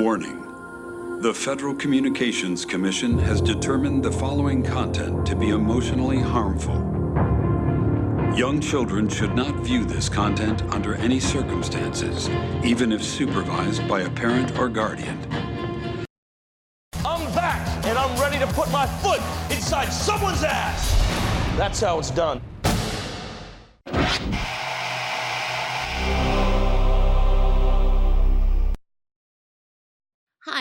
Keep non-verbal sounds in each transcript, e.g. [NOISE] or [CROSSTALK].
Warning. The Federal Communications Commission has determined the following content to be emotionally harmful. Young children should not view this content under any circumstances, even if supervised by a parent or guardian. I'm back, and I'm ready to put my foot inside someone's ass. That's how it's done.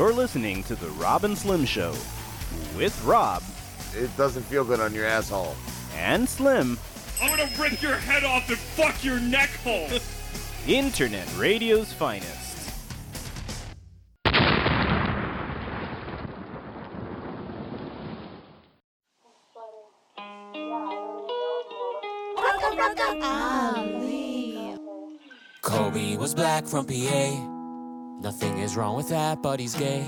You're listening to The Rob and Slim Show with Rob It doesn't feel good on your asshole. and Slim, I'm gonna rip your head off and fuck your neck hole. [LAUGHS] Internet Radio's finest. Kobe was black from PA. Nothing is wrong with that, but he's gay.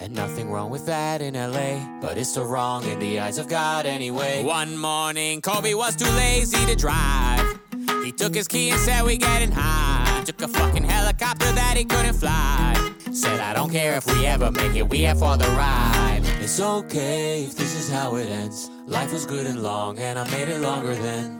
And nothing wrong with that in LA. But it's so wrong in the eyes of God anyway. One morning, Kobe was too lazy to drive. He took his key and said, We getting high. Took a fucking helicopter that he couldn't fly. Said, I don't care if we ever make it, we have for the ride. It's okay if this is how it ends. Life was good and long, and I made it longer than.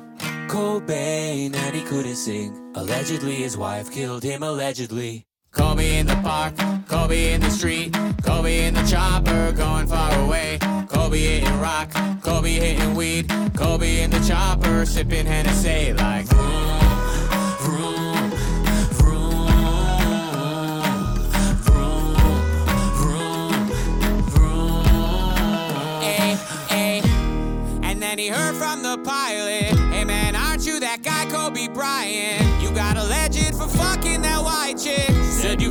Cobain and he couldn't sing. Allegedly, his wife killed him, allegedly. Kobe in the park, Kobe in the street, Kobe in the chopper going far away. Kobe hitting rock, Kobe hitting weed, Kobe in the chopper sipping Hennessy like vroom, vroom, vroom, vroom, vroom, vroom. Ay, ay. And then he heard from the pilot, Hey man, aren't you that guy Kobe Bryant?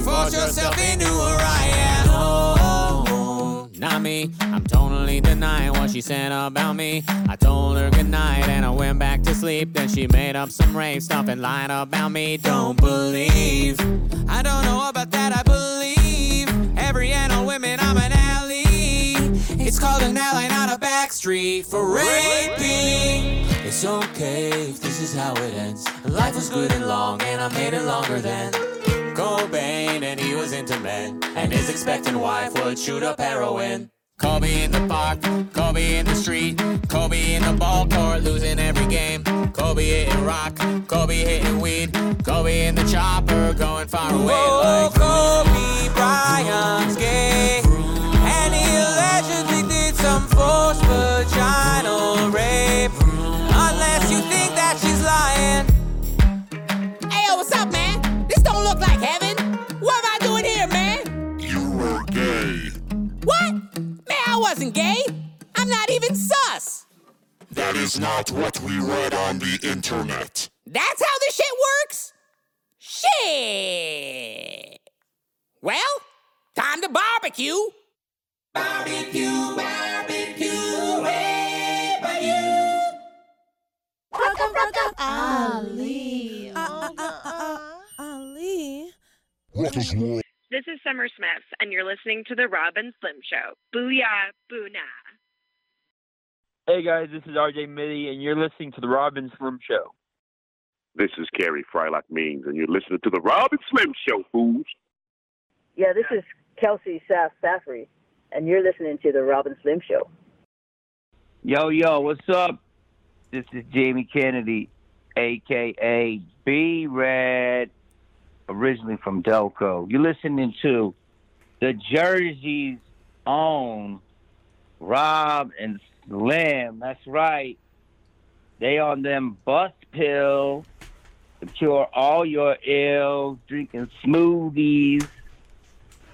Forced yourself into a riot. No, not me. I'm totally denying what she said about me. I told her goodnight and I went back to sleep. Then she made up some rave stuff and lied about me. Don't believe. I don't know about that, I believe. Every and all women, I'm an alley. It's called an alley, not a back street for raping. It's okay if this is how it ends. Life was good and long, and I made it longer than Cobain, and he was into men. And his expectant wife would shoot up heroin. Kobe in the park, Kobe in the street, Kobe in the ball court, losing every game. Kobe hitting rock, Kobe hitting weed, Kobe in the chopper, going far away. like Kobe Bryant's gay, and he allegedly did some forced vaginal rape. Unless you think that she's lying. Wasn't gay. I'm not even sus. That is not what we read on the internet. That's how this shit works? Shit. Well, time to barbecue. Barbecue, barbecue, hey, but you. Ali. Uh, uh, uh, Ali. What is war? This is Summer Smith, and you're listening to The Rob and Slim Show. Booyah, boona. Hey guys, this is RJ Mitte, and you're listening to the Rob and Slim Show. This is Carey Frylock Means, and you're listening to the Rob and Slim Show, fools. Yeah, this is Kelsey Saff Saffrey, and you're listening to the Rob and Slim Show. Yo, yo, what's up? This is Jamie Kennedy, aka B-Rad, originally from Delco. You're listening to the Jersey's own Rob and Slim. That's right. They on them bus pills to cure all your ills, drinking smoothies,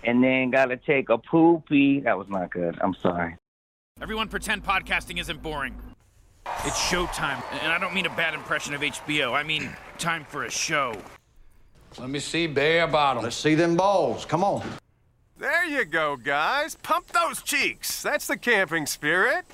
and then gotta take a poopy. That was not good. I'm sorry. Everyone pretend podcasting isn't boring. It's showtime, and I don't mean a bad impression of HBO. I mean time for a show. Let me see bare bottom. Let's see them balls. Come on. There you go, guys. Pump those cheeks. That's the camping spirit.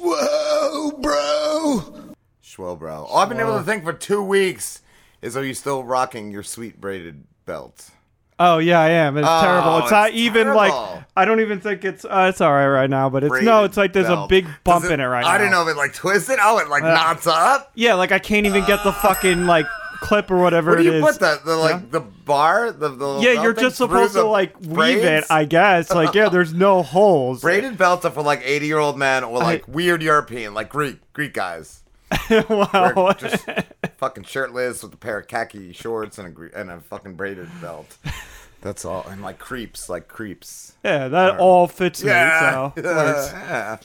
Whoa, bro. Swell, bro. All I've been able to think for two weeks is are you still rocking your sweet braided belt? Oh yeah, I am. It's Oh, terrible. It's, not even terrible. like I don't even think it's. Uh, it's all right right now, but it's no. It's like there's belt. a big bump it- in it right now. I didn't know if it like twisted. Oh, it like Uh, knots up. Yeah, like I can't even get the fucking like clip or whatever Where do you is. put that? The like the bar, the, the yeah, you're just supposed to like weave it, I guess. Like yeah, there's no [LAUGHS] holes. Braided belts are for like 80 year old men or like I- weird European, like Greek Greek guys. [LAUGHS] wow. Just [LAUGHS] fucking shirtless with a pair of khaki shorts and a and a fucking braided belt. That's all, and like creeps, like creeps. Yeah, that all fits me. So it works. yeah,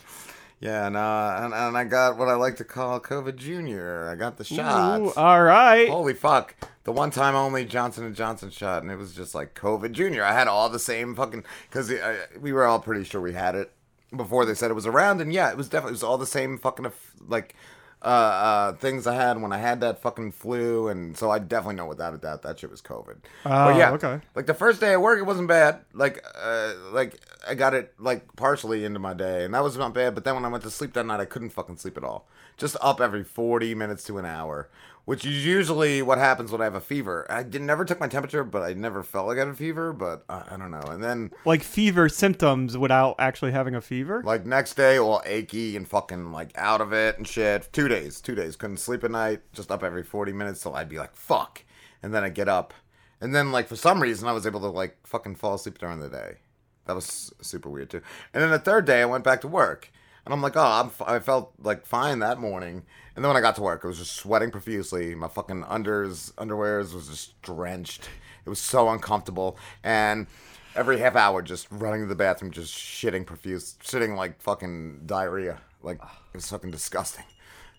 yeah. And, uh, and and I got what I like to call COVID Junior. I got the shot. Ooh, all right. Holy fuck! The one time only Johnson and Johnson shot, and it was just like COVID Junior. I had all the same fucking because we were all pretty sure we had it before they said it was around, and yeah, it was definitely it was all the same fucking uh, like uh, uh things I had when I had that fucking flu, and so I definitely know without a doubt that shit was COVID. but Oh, yeah, okay. like the first day at work, it wasn't bad. Like, uh, like I got it like partially into my day, and that was not bad. But then when I went to sleep that night, I couldn't fucking sleep at all. Just up every forty minutes to an hour, which is usually what happens when I have a fever. I did never took my temperature, but I never felt like I had a fever. But I, I don't know. And then Like fever symptoms without actually having a fever. like next day, all achy and fucking like out of it and shit. Two days, two days, couldn't sleep at night. Just up every forty minutes till I'd be like fuck, and then I'd get up, and then like for some reason I was able to like fucking fall asleep during the day. That was super weird too. And then the third day I went back to work, and I'm like, oh, I'm f- I felt like fine that morning. And then when I got to work, I was just sweating profusely. My fucking unders, underwears was just drenched. It was so uncomfortable, and every half hour just running to the bathroom, just shitting profuse, shitting like fucking diarrhea. Like it was fucking disgusting,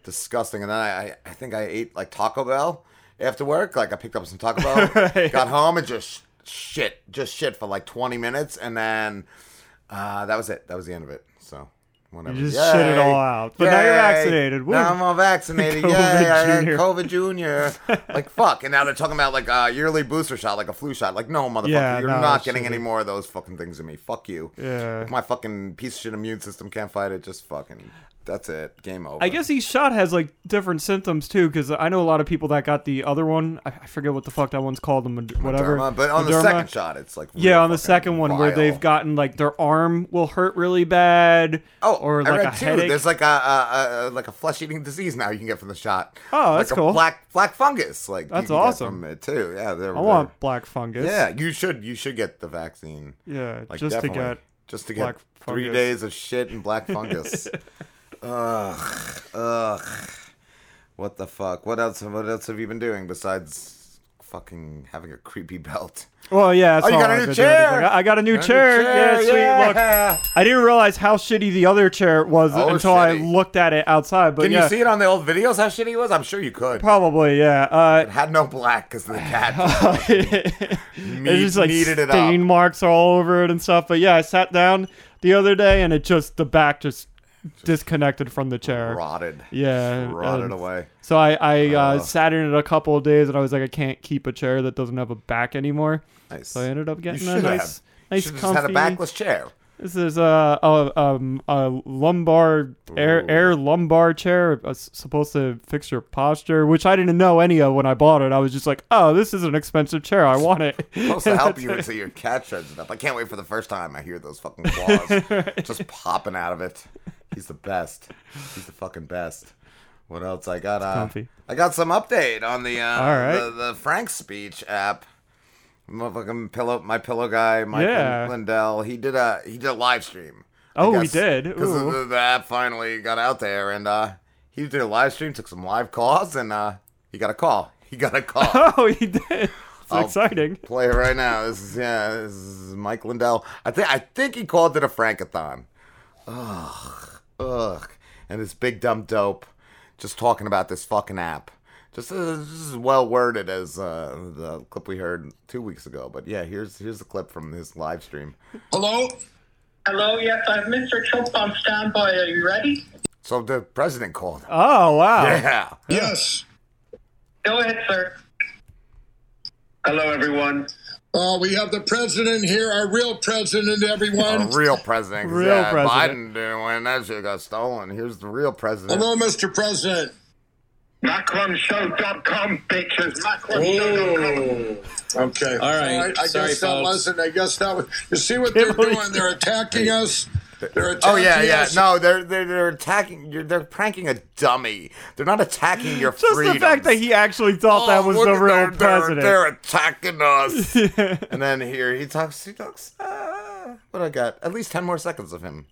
disgusting. And then I, I, I think I ate like Taco Bell after work. Like I picked up some Taco Bell, [LAUGHS] got home and just shit, just shit for like 20 minutes, and then uh, that was it. That was the end of it. Whatever. You just shit it all out. But now you're vaccinated. Woo. Now I'm all vaccinated. [LAUGHS] Yay! COVID I had Junior. COVID Junior. [LAUGHS] like fuck. And now they're talking about like a yearly booster shot, like a flu shot. Like no, motherfucker, Yeah, you're no, not getting any more of those fucking things in me. Fuck you. Yeah. If my fucking piece of shit immune system can't fight it, just fucking. That's it. Game over. I guess each shot has like different symptoms too, because I know a lot of people that got the other one. I, I forget what the fuck that one's called, the whatever. But on the second shot, it's like yeah, on the fucking second one where vile. they've gotten like their arm will hurt really bad. Oh, or I like read a too. headache. There's like a, a, a like a flesh eating disease now you can get from the shot. Oh, that's like a cool. Black black fungus. Like you That's can get awesome. from it too. Yeah, they're, I want black fungus. Yeah, you should you should get the vaccine. Yeah, Like, just to get just to black get three fungus. days of shit and black fungus. [LAUGHS] ugh, ugh. What the fuck? What else? What else have you been doing besides fucking having a creepy belt? Well, yeah. That's Oh, you got a new chair? I got- I got a new Got a new chair. Yeah, sweet. yeah. Look, I didn't realize how shitty the other chair was Oh, until I looked at it outside. But Can yeah, you see it on the old videos? How shitty it was? I'm sure you could. Probably, yeah. Uh, It had no black because the cat [LAUGHS] it's just like it stain up. marks all over it and stuff. But yeah, I sat down the other day and it just the back just [LAUGHS] disconnected from the chair. Rotted. Yeah, Rotted and away. So I I uh, Ugh. sat in it a couple of days and I was like, I can't keep a chair that doesn't have a back anymore. Nice. So I ended up getting a nice, have. Nice, comfy. had a backless chair. This is a a, um, a lumbar air air lumbar chair, uh, supposed to fix your posture, which I didn't know any of when I bought it. I was just like, oh, this is an expensive chair. I want it. supposed to help you until your cat shreds it up. I can't wait for the first time I hear those fucking claws [LAUGHS] just popping out of it. He's the best. He's the fucking best. What else? I got uh. I got some update on the uh, right. the, the Frank speech app. Motherfucking pillow, my pillow guy, Mike Yeah. Lindell. He did a he did a live stream. Oh, he did? because the, the app finally got out there, and uh, he did a live stream, took some live calls, and uh, he got a call. [LAUGHS] He got a call. [LAUGHS] Oh, he did. It's I'll exciting. Play it right now. This is yeah. This is Mike Lindell. I think I think he called it a Frankathon. Ugh, ugh, and this big dumb dope, just talking about this fucking app. Just, uh, just as well worded as uh, the clip we heard two weeks ago. But yeah, here's here's the clip from his live stream. Hello? Hello, yes, I have Mr. Trump on standby. Are you ready? So the president called. him. Oh wow. Yeah. Yes. Go ahead, sir. Hello, everyone. Uh, we have the president here, our real president, everyone. A real president. 'cause, Real yeah, president. Biden didn't win. That shit got stolen. Here's the real president. Hello, Mr. President. MacronShow.com, bitches. MacronShow.com. Okay. All right. I Sorry, guess that folks. wasn't. I guess that was. You see what they're doing? They're attacking [LAUGHS] us. They're attacking Oh yeah, yeah. us. No, they're they're they're attacking. You're, they're pranking a dummy. They're not attacking your Just freedom. the fact that he actually thought that was Oh, the real they're, they're- president. They're, attacking us. [LAUGHS] and then here he talks. He talks. Uh, what I got? At least ten more seconds of him.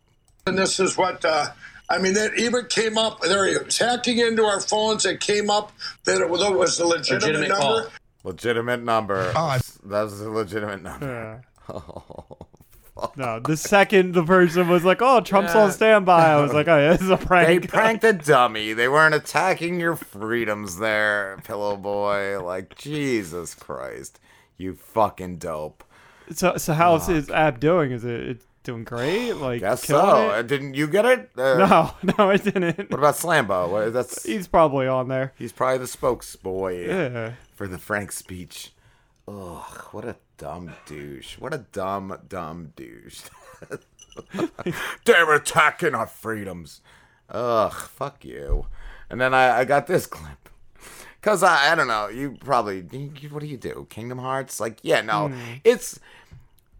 And this is what. Uh, I mean, that even came up. They're hacking into our phones. It came up that it was, it was a legitimate, Legitimate number. call. Legitimate number. that was a legitimate number. [LAUGHS] no, the second the person was like, "Oh, Trump's on standby," I was [LAUGHS] like, "Oh, yeah, this is a prank." They pranked a dummy. They weren't attacking your freedoms there, pillow boy. Like Jesus Christ, you fucking dope. So, so how's his app doing? Is it it's doing great? [SIGHS] Like, Guess so. it? Didn't you get it? Uh, No, [LAUGHS] no, I didn't. What about Slambo? What, that's He's probably on there. He's probably the spokesboy Yeah. for the Frank speech. Ugh, what a dumb douche. What a dumb, dumb douche. [LAUGHS] They're attacking our freedoms. Ugh, fuck you. And then I, I got this clip. Because I, I don't know, you probably, you, what do you do? Kingdom Hearts? Like, yeah, no. Hmm. It's,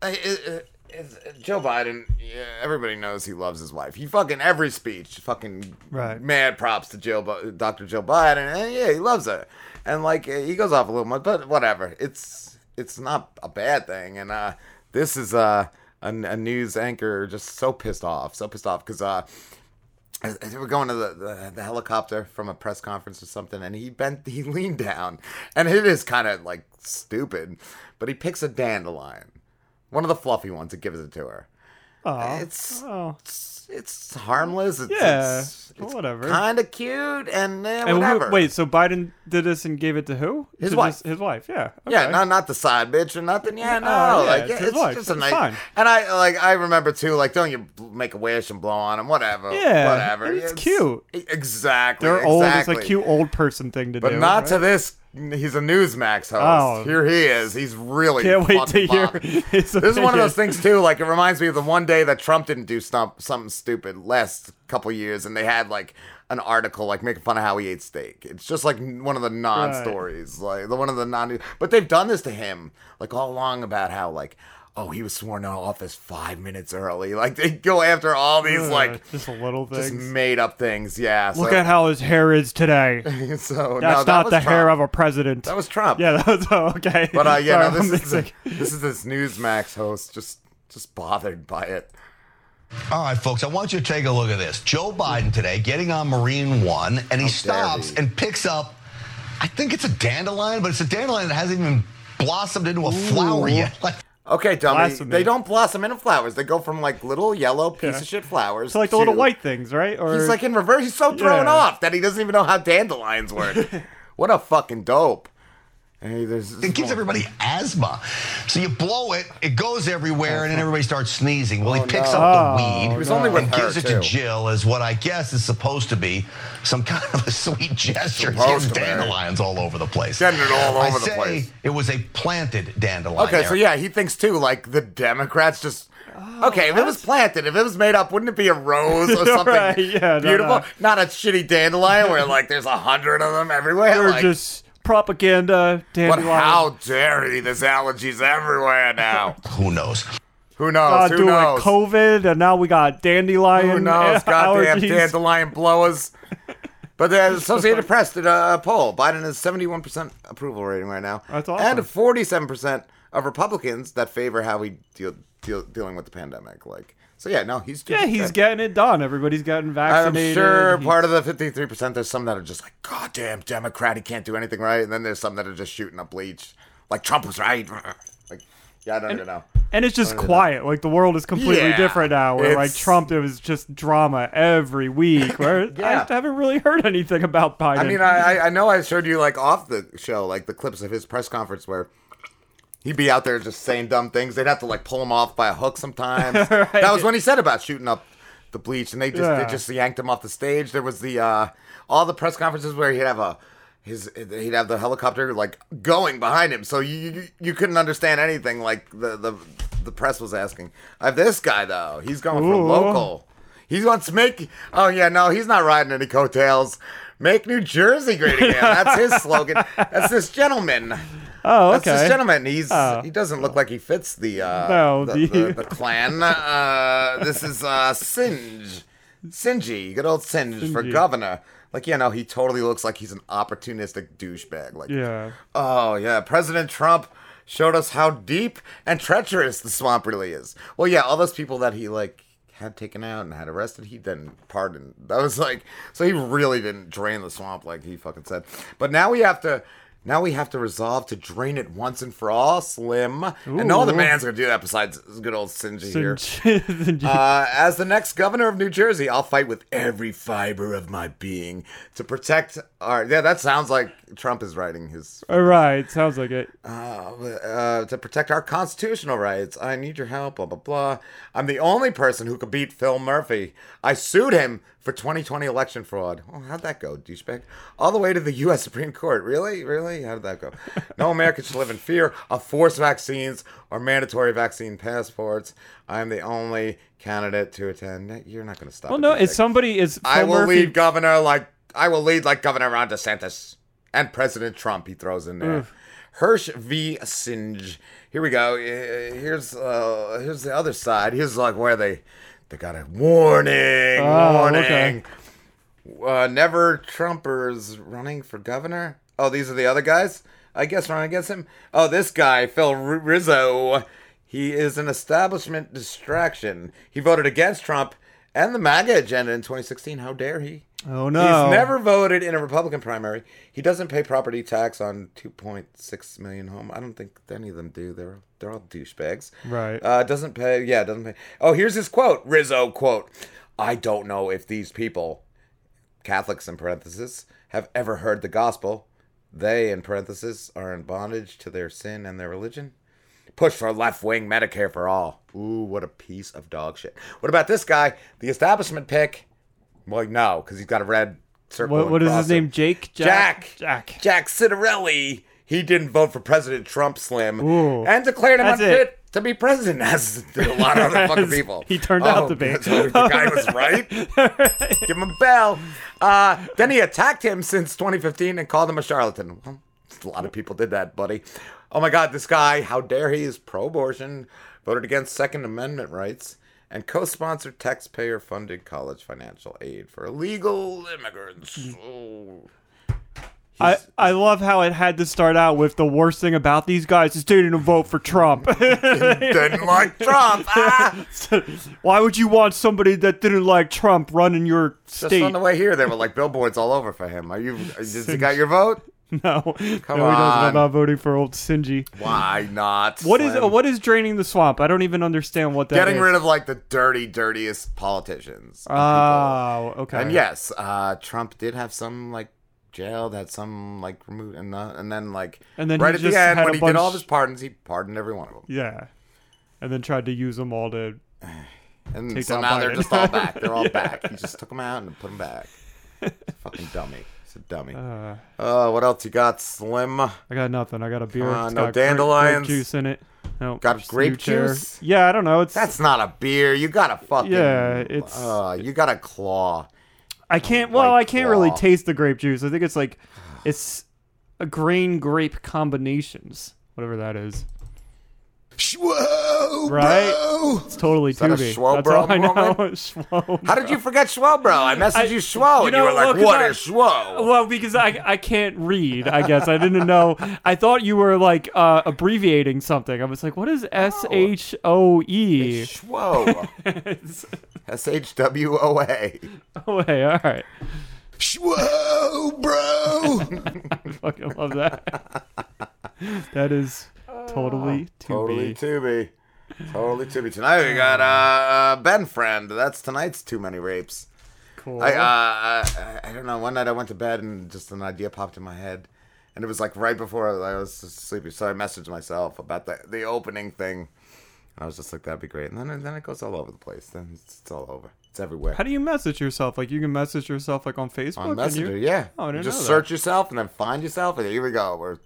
it, it, it's, Joe Biden, yeah, everybody knows he loves his wife. He fucking, every speech, fucking Right. mad props to Jill, Dr. Jill Biden. And yeah, he loves her. And like, he goes off a little much, but whatever. It's, it's not a bad thing. And uh, this is uh, a, a news anchor just so pissed off, so pissed off because uh, they were going to the, the, the helicopter from a press conference or something, and he bent, he [LAUGHS] leaned down, and it is kind of like stupid, but he picks a dandelion, one of the fluffy ones, and gives it to her. Aw. It's Oh. it's, it's harmless. It's, Yeah, it's, it's whatever. Kind of cute, and eh, And who- whatever. wait, so Biden did this and gave it to who? His To wife. just- his wife. Yeah. Yeah, not not the side bitch or nothing. Yeah, no, Oh, yeah, like it's yeah, it's just a nice. fine. And I like I remember too. Like, don't you make a wish and blow on him? Whatever. Yeah, whatever. it's cute. Exactly. They're old. It's a cute old person thing to But do. But not to this. He's a Newsmax host. Oh. Here he is. He's really. Can't wait to hear [LAUGHS] This is one of those things too. Like it reminds me of the one day that Trump didn't do stump, something stupid last couple years, and they had like an article like making fun of how he ate steak. It's just like one of the non-stories, like the one of the non. But they've done this to him like all along about how like. Oh, he was sworn in office five minutes early. Like they go after all these Ugh, like just little things, just things. made up things. Yeah. Look so- at how his hair is today. [LAUGHS] so no, That's that not was the hair of a president. That was Trump. Yeah, [LAUGHS] that was oh, okay. But uh, yeah, Sorry, no, this I'm is mixing. [LAUGHS] this is this Newsmax host just just bothered by it. All right, folks, I want you to take a look at this. Joe Biden today getting on Marine One, and he stops and picks up, I think it's a dandelion, but it's a dandelion that hasn't even blossomed into a flower yet. Like, Okay, dummy. They don't blossom into flowers. They go from like little yellow piece Yeah. of shit flowers. So like the to- little white things, right? Or He's like in reverse. He's so thrown Yeah. off that he doesn't even know how dandelions work. [LAUGHS] what a fucking dope. Hey, there's it gives everybody asthma. So you blow it, it goes everywhere, and then everybody starts sneezing. Well, he Oh, picks no. up the Oh, weed He was only with and her, gives it too. to Jill as what I guess is supposed to be some kind of a sweet gesture. It's Supposed be. dandelions all over the place. Getting it all I over the say place. It was a planted dandelion. Okay, there. so yeah, he thinks too. Like the Democrats just. okay, if it was oh, planted, if it was made up, wouldn't it be a rose or [LAUGHS] something Right, yeah, beautiful? no. Not a shitty dandelion where like there's a hundred of them everywhere. Or like, just propaganda. but Dandelion. how dare he? There's allergies everywhere now. [LAUGHS] Who knows? Who knows? uh, Who doing knows? COVID, and now we got dandelion. Who knows? [LAUGHS] Goddamn allergies. dandelion blowers. But the [LAUGHS] Associated Press did a poll. Biden has 71% approval rating right now. That's awesome. And 47% of Republicans that favor how we deal, deal dealing with the pandemic. Like, so yeah, no, he's Yeah, he's getting it done. Everybody's getting vaccinated. I'm sure He's- part of the 53%, there's some that are just like, goddamn Democrat, he can't do anything right. And then there's some that are just shooting up bleach. Like, Trump was right. [LAUGHS] Like, yeah, I don't even know. And it's just quiet. Like the world is completely Yeah, different now. Where like Trump, it was just drama every week. [LAUGHS] Where Yeah. I haven't really heard anything about Biden. I mean, I, I- I know I showed you like off the show, like the clips of his press conference where he'd be out there just saying dumb things. They'd have to like pull him off by a hook sometimes. [LAUGHS] That was when he said about shooting up the bleach, and they just Yeah. they just yanked him off the stage. There was the uh, all the press conferences where he'd have a his he'd have the helicopter like going behind him, so you you, you couldn't understand anything like the the the press was asking. I have this guy though. He's going for local. He wants to make. Oh yeah, no, he's not riding any coattails. Make New Jersey great again. That's his slogan. That's this gentleman. Oh, That's this gentleman. He's Oh. he doesn't look like he fits the uh, No, the, the- the, the clan. Uh, this is uh, Singe, Singy, good old Singe for governor. Like you know, he totally looks like he's an opportunistic douchebag. Like Yeah. Oh yeah, President Trump showed us how deep and treacherous the swamp really is. Well, yeah, all those people that he like had taken out and had arrested, he then pardoned. That was like, so he really didn't drain the swamp like he fucking said. But now we have to. Now we have to resolve to drain it once and for all, Slim. And no other man's gonna do that besides good old Sinji here. [LAUGHS] Sinji. Uh, as the next governor of New Jersey, I'll fight with every fiber of my being to protect our. Yeah, that sounds like Trump is writing his All right, sounds like it. uh, uh, to protect our constitutional rights. I need your help, blah, blah, blah. I'm the only person who could beat Phil Murphy. I sued him for 2020 election fraud. Oh, how'd that go, douchebag? All the way to the U.S. Supreme Court. Really? Really? How did that go? No [LAUGHS] American should live in fear of forced vaccines or mandatory vaccine passports. I am the only candidate to attend. You're not going to stop. Well, no, it's somebody is. I will Murphy- lead governor like I will lead like Governor Ron DeSantis and President Trump. He throws in there. Oof. Hirsch v. Singe. Here we go. Here's uh, here's the other side. Here's like where they they got a warning, Oh, warning. okay. Uh, never Trumpers running for governor. Oh, these are the other guys. I guess running against him. Oh, this guy Phil Rizzo. He is an establishment distraction. He voted against Trump and the MAGA agenda in 2016. How dare he? Oh no. He's never voted in a Republican primary. He doesn't pay property tax on 2.6 million home. I don't think any of them do. They're they're all douchebags. Right. Uh, doesn't pay. Yeah, doesn't pay. Oh, here's his quote. Rizzo quote. I don't know if these people, Catholics in parenthesis, have ever heard the gospel. They in parenthesis are in bondage to their sin and their religion. Push for left wing Medicare for all. Ooh, what a piece of dog shit. What about this guy? The establishment pick. Well, no, because he's got a red circle. What, what is his name? Jake. Jack. Jack. Jack Ciattarelli. He didn't vote for President Trump, Slim, Ooh. and declared him That's unfit it. to be president, as did a lot of other fucking [LAUGHS] people. he turned out to be. so the guy was [LAUGHS] right. Give him a bell. Uh, then he attacked him since 2015 and called him a charlatan. Well, a lot of people did that, buddy. Oh my God, this guy, how dare he, is pro-abortion, voted against Second Amendment rights, and co sponsor taxpayer-funded college financial aid for illegal immigrants. Oh. I, I love how it had to start out with the worst thing about these guys is they didn't vote for Trump. [LAUGHS] didn't like Trump. [LAUGHS] Ah! Why would you want somebody that didn't like Trump running your state? Just on the way here, there were like billboards all over for him. Are you? Has he got your vote? [LAUGHS] [LAUGHS] No, Come no, he doesn't. on. I'm not voting for old Sinji. Why not? What is Slim? what is draining the swamp? I don't even understand what that Getting is. rid of like the dirty, dirtiest politicians. and Oh, people. okay. And yes, uh, Trump did have some like jailed, had some like removed, and uh, and then like And then right he at the end had when a he did all of his pardons, he pardoned every one of them. Yeah, and then tried to use them all to. [SIGHS] And take so down now they're Biden. just all back. [LAUGHS] They're all back. He just took them out and put them back. [LAUGHS] Fucking dummy. He's a dummy. Uh, Uh, what else you got, Slim? I got nothing. I got a beer. Uh, It's no got dandelions? grape juice in it. No, Got grape juice? Yeah, I don't know. It's That's not a beer. You got a fucking Yeah, it's- Uh, you got a claw. I can't. Well, I can't really taste the grape juice. I think it's like it's a grain grape combinations, whatever that is. Schwo, Right? bro. It's totally Is that a Tubi. Schwo That's bro all I know. moment? [LAUGHS] Schwo How did you forget Schwo, bro? I messaged I- you Schwo, and you know, were like, well, 'cause "What I- is Schwo?" Well, because I I can't read. I guess I didn't know. I thought you were like uh, abbreviating something. I was like, what is S H O E? Schwo. [LAUGHS] S H W O A. Oh, hey, all right. Schwo, bro. [LAUGHS] I fucking love that. that is totally to Totally be. Tubi. Totally Tubi. Tonight we got uh, uh, Ben Friend. That's tonight's Too Many Rapes. Cool. I, uh, I I don't know. One night I went to bed and just an idea popped in my head, and it was like right before I was sleepy. So I messaged myself about the the opening thing, and I was just like, "That'd be great." And then then it goes all over the place. Then it's, it's all over. It's everywhere. How do you message yourself? Like you can message yourself like on Facebook. on Messenger, you- yeah. Oh, I didn't just know search yourself and then find yourself, and here we go. We're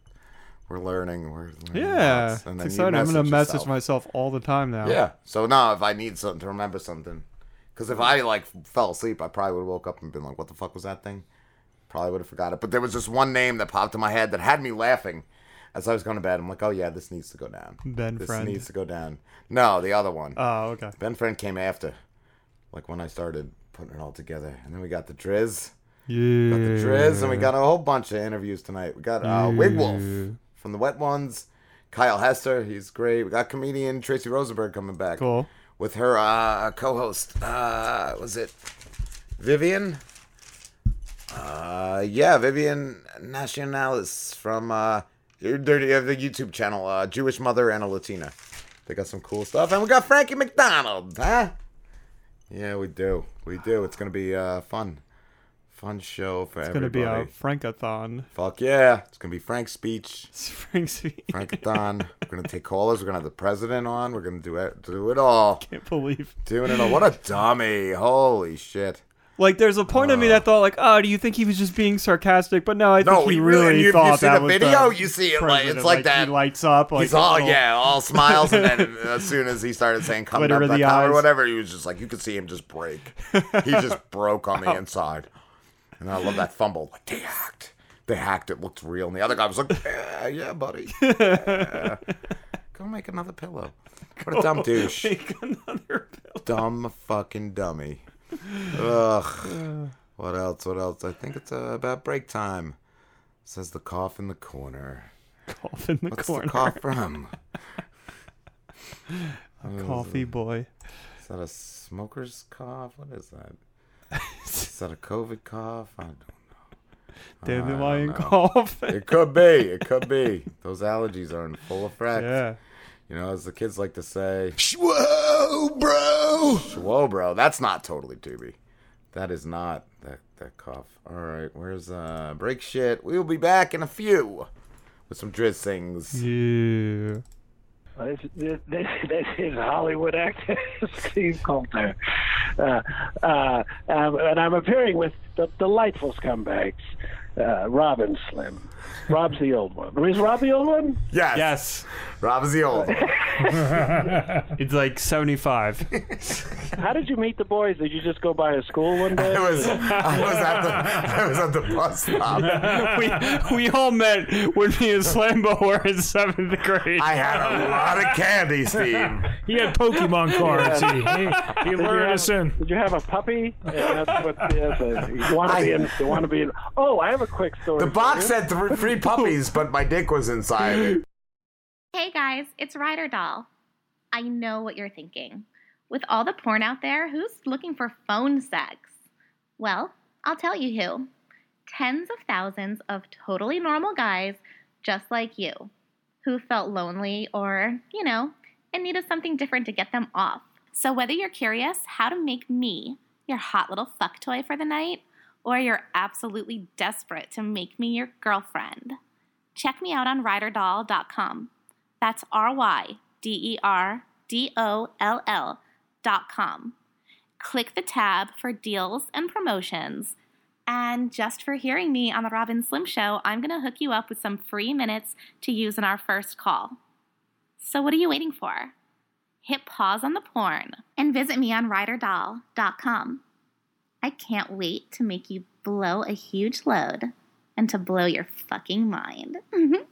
we're learning. We're learning Yeah, lots. And it's exciting. I'm gonna message yourself. myself all the time now. Yeah. So now, if I need something to remember something, because if I like fell asleep, I probably would have woke up and been like, "What the fuck was that thing?" Probably would have forgot it. But there was just one name that popped in my head that had me laughing as I was going to bed. I'm like, "Oh yeah, this needs to go down. Ben this Friend. needs to go down." No, the other one. Oh, okay. Ben Friend came after, like when I started putting it all together, and then we got the Driz. Yeah. Got the Driz, and we got a whole bunch of interviews tonight. We got uh, Wig Wolf Yeah. From the Wet Ones, Kyle Hester, he's great. We got comedian Tracy Rosenberg coming back. Cool. With her uh, co-host, uh, was it Vivian? Uh, yeah, Vivian Nationalis from uh, you the YouTube channel, uh, Jewish Mother and a Latina. They got some cool stuff, and we got Frankie McDonald, huh? Yeah, we do, we do. It's gonna be uh, fun, fun show for It's gonna be a Frankathon. Fuck yeah. It's going to be Frank's speech. [LAUGHS] It's Frank's speech. Frankathon. We're going to take callers. We're going to have the president on. We're going to do it, do it [LAUGHS] all. Can't believe. Doing it all. What a dummy. Holy shit. Like, there's a point of me uh. that thought, like, oh, do you think he was just being sarcastic? But no, I think No, he really, you- you thought see that the was video? the You see it, like, it's president. like that. He lights up. Like He's all, little- yeah, all [LAUGHS] smiles. And then as soon as he started saying come up in the or whatever, he was just like, you could see him just break. he just broke on the inside. And I love that fumble. Like, they hacked. They hacked. It looked real. And the other guy was like, yeah, yeah buddy. Yeah. [LAUGHS] Go make another pillow. What a dumb douche. make another pillow. Dumb fucking dummy. Ugh. What else? What else? I think it's uh, about break time. Says the cough in the corner. Cough in the What's corner. What's the cough from? [LAUGHS] A coffee boy. Is that a smoker's cough? What is that? Is that a COVID cough? I don't know. [LAUGHS] Dandelion I don't know. cough. it could be. It could be. Those allergies are in full effect. Yeah. You know, as the kids like to say, "Whoa, bro!" Whoa, bro. That's not totally tubby. That is not that that cough. All right, where's uh break shit? We'll be back in a few with some Driz things. Yeah. This, this, this, this is Hollywood actor [LAUGHS] Steve Coulter. Uh, uh, um, and I'm appearing with the delightful scumbags, uh, Rob and Slim. Rob's the old one. Is Rob the old one? Yes. Yes. Rob's the old. one. [LAUGHS] [LAUGHS] it's like 75. How did you meet the boys? Did you just go by a school one day? [LAUGHS] I was I was at the I was at the bus stop. [LAUGHS] we, we all met when me and Slambo were in seventh grade. I had a lot of candy, Steve. He had Pokemon cards. He, he, he Did you have- us in. Did you have a puppy? Yeah, that's what yeah, the, you want to be in. You want to be in. Oh, I have a quick story. The box for you. said three, three [LAUGHS] puppies, but my dick was inside it. Hey guys, it's Ryder Doll. I know what you're thinking. With all the porn out there, who's looking for phone sex? Well, I'll tell you who. Tens of thousands of totally normal guys just like you who felt lonely or, you know, in needed something different to get them off. So whether you're curious how to make me your hot little fuck toy for the night, or you're absolutely desperate to make me your girlfriend, check me out on ryderdoll.com. That's R Y D E R D O L L dot com. Click the tab for deals and promotions. And just for hearing me on the Rob and Slim Show, I'm going to hook you up with some free minutes to use in our first call. So, what are you waiting for? Hit pause on the porn and visit me on ryderdoll.com. I can't wait to make you blow a huge load and to blow your fucking mind. [LAUGHS]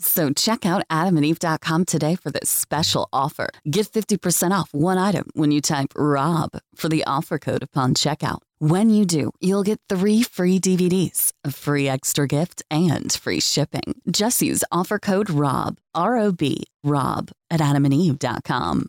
So check out adamandeve.com today for this special offer. Get 50% off one item when you type ROB for the offer code upon checkout. When you do, you'll get three free DVDs, a free extra gift, and free shipping. Just use offer code ROB, R O B, ROB at adamandeve.com.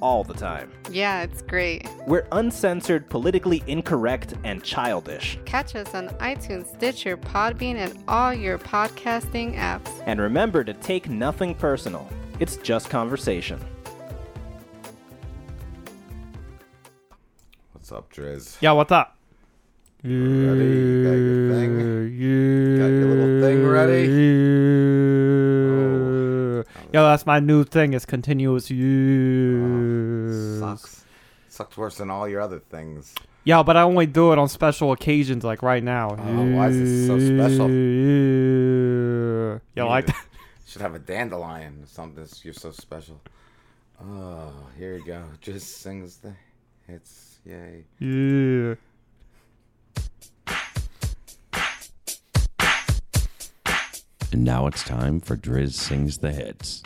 all the time. Yeah, it's great. We're uncensored, politically incorrect, and childish. Catch us on iTunes, Stitcher, Podbean, and all your podcasting apps. And remember to take nothing personal. It's just conversation. What's up, Driz? Yeah, what's up? Ready? You got your thing? Got your little thing ready? Oh. Yo, that's my new thing. It's continuous. use. Oh, sucks. Sucks worse than all your other things. Yeah, but I only do it on special occasions, like right now. Oh, why is this so special? You like that? [LAUGHS] Should have a dandelion or something. You're so special. Oh, here you go. Just sings the hits. Yay. Yeah. And now it's time for Driz Sings the Hits.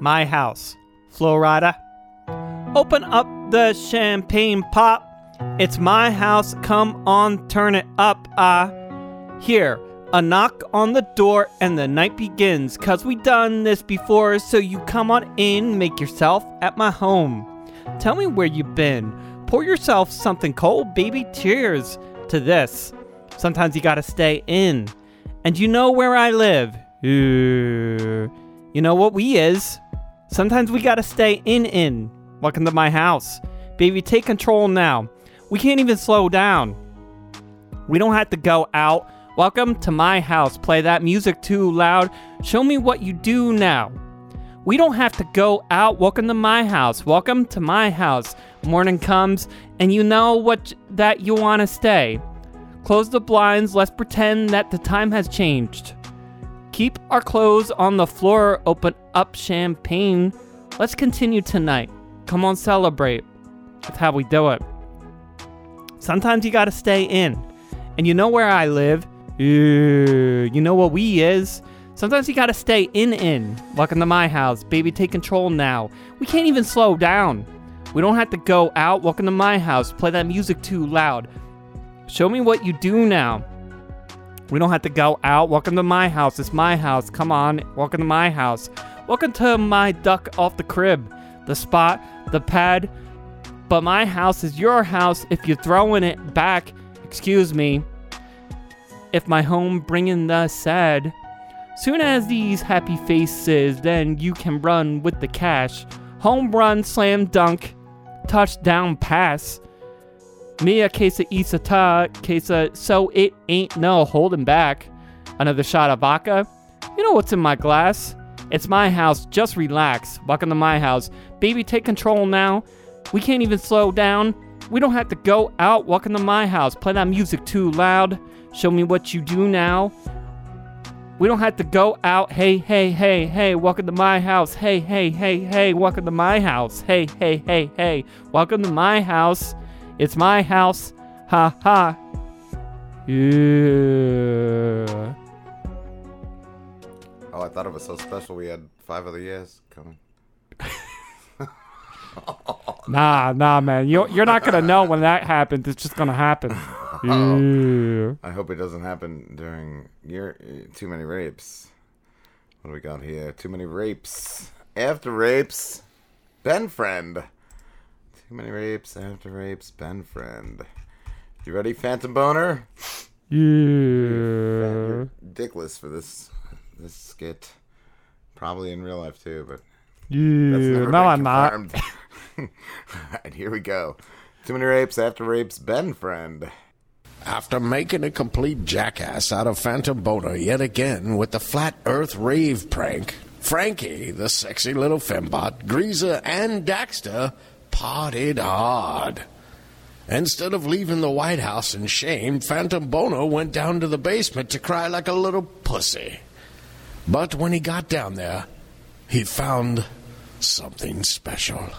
My house, Flo Rida. Open up the champagne pop. It's my house. Come on, turn it up. Ah, here. A knock on the door and the night begins. Cause we done this before, so you come on in, make yourself at my home. Tell me where you been. Pour yourself something cold, baby. Cheers to this. Sometimes you gotta stay in. And you know where I live. You know what we is. Sometimes we gotta stay in in. Welcome to my house. Baby, take control now. We can't even slow down. We don't have to go out. Welcome to my house. Play that music too loud. Show me what you do now. We don't have to go out. Welcome to my house. Welcome to my house. Morning comes and you know what that you want to stay. Close the blinds. Let's pretend that the time has changed. Keep our clothes on the floor. Open up champagne. Let's continue tonight. Come on, celebrate. That's how we do it. Sometimes you gotta stay in. And you know where I live. You know what we is. Sometimes you gotta stay in in. Welcome to my house. Baby, take control now. We can't even slow down. We don't have to go out. Welcome to my house. Play that music too loud. Show me what you do now. We don't have to go out. Welcome to my house. It's my house. Come on. Welcome to my house. Welcome to my duck off the crib. The spot, the pad. But my house is your house if you're throwing it back. Excuse me. If my home bringing the sad. Soon as these happy faces, then you can run with the cash. Home run, slam dunk, touchdown pass. Mia Kesa Isata Kesa, so it ain't no holding back. Another shot of vodka. You know what's in my glass? It's my house, just relax. Welcome to my house. Baby, take control now. We can't even slow down. We don't have to go out. Welcome to my house. Play that music too loud. Show me what you do now. We don't have to go out. Hey, hey, hey, hey, welcome to my house. Hey, hey, hey, hey, welcome to my house. Hey, hey, hey, hey, welcome to my house. It's my house. Ha ha. Yeah. Oh, I thought it was so special. We had five other years coming. [LAUGHS] Nah, nah, man. You're, you're not going to know when that happens. It's just going to happen. [LAUGHS] Yeah. Mm. I hope it doesn't happen during your too many rapes. What do we got here? Too many rapes. After rapes, Ben friend. Too many rapes. After rapes, Ben friend. You ready, Phantom Boner? Yeah. You're dickless for this this skit. Probably in real life too, but Yeah. No, I'm not. confirmed. [LAUGHS] Alright, here we go. Too many rapes after rapes, Ben friend. After making a complete jackass out of Phantom Boner yet again with the flat earth rave prank, Frankie, the sexy little fembot, Greaser, and Daxter partied hard. Instead of leaving the White House in shame, Phantom Boner went down to the basement to cry like a little pussy. But when he got down there, he found something special.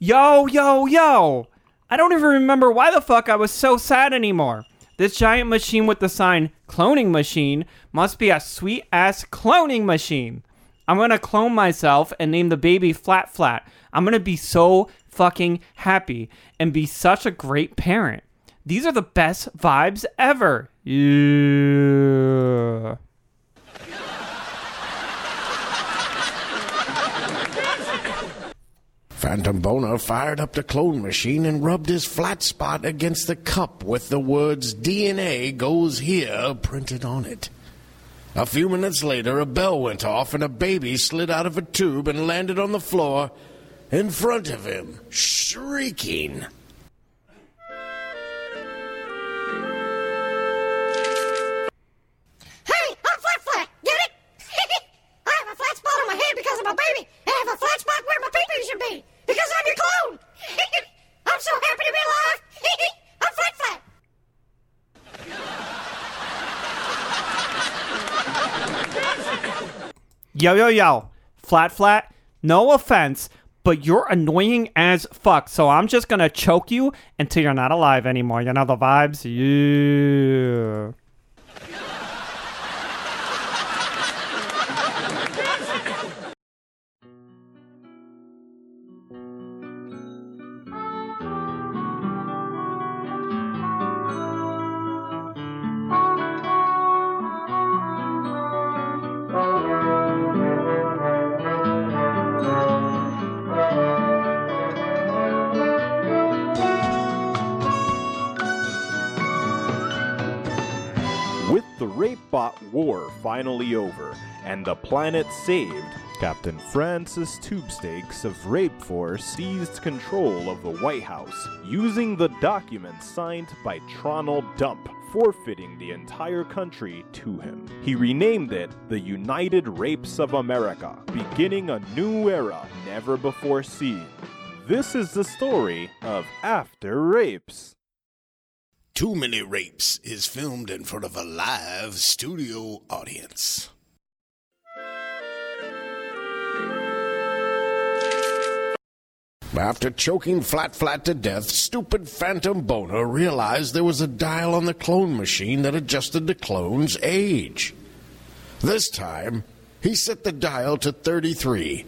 Yo, yo, yo! I don't even remember why the fuck I was so sad anymore. This giant machine with the sign cloning machine must be a sweet ass cloning machine. I'm gonna clone myself and name the baby Flat Flat. I'm gonna be so fucking happy and be such a great parent. These are the best vibes ever. Yeah. Phantom Boner fired up the clone machine and rubbed his flat spot against the cup with the words DNA goes here printed on it. A few minutes later, a bell went off and a baby slid out of a tube and landed on the floor in front of him, shrieking. Yo, yo, yo. Flat, flat. No offense, but you're annoying as fuck. So I'm just gonna choke you until you're not alive anymore. You know the vibes? Yeah. Finally over and the planet saved, Captain Francis Tubestakes of Rape Force seized control of the White House, using the documents signed by Tronald Dump, forfeiting the entire country to him. He renamed it the United Rapes of America, beginning a new era never before seen. This is the story of After Rapes. Too Many Rapes is filmed in front of a live studio audience. After choking Flat Flat to death, stupid Phantom Boner realized there was a dial on the clone machine that adjusted the clone's age. This time, he set the dial to 33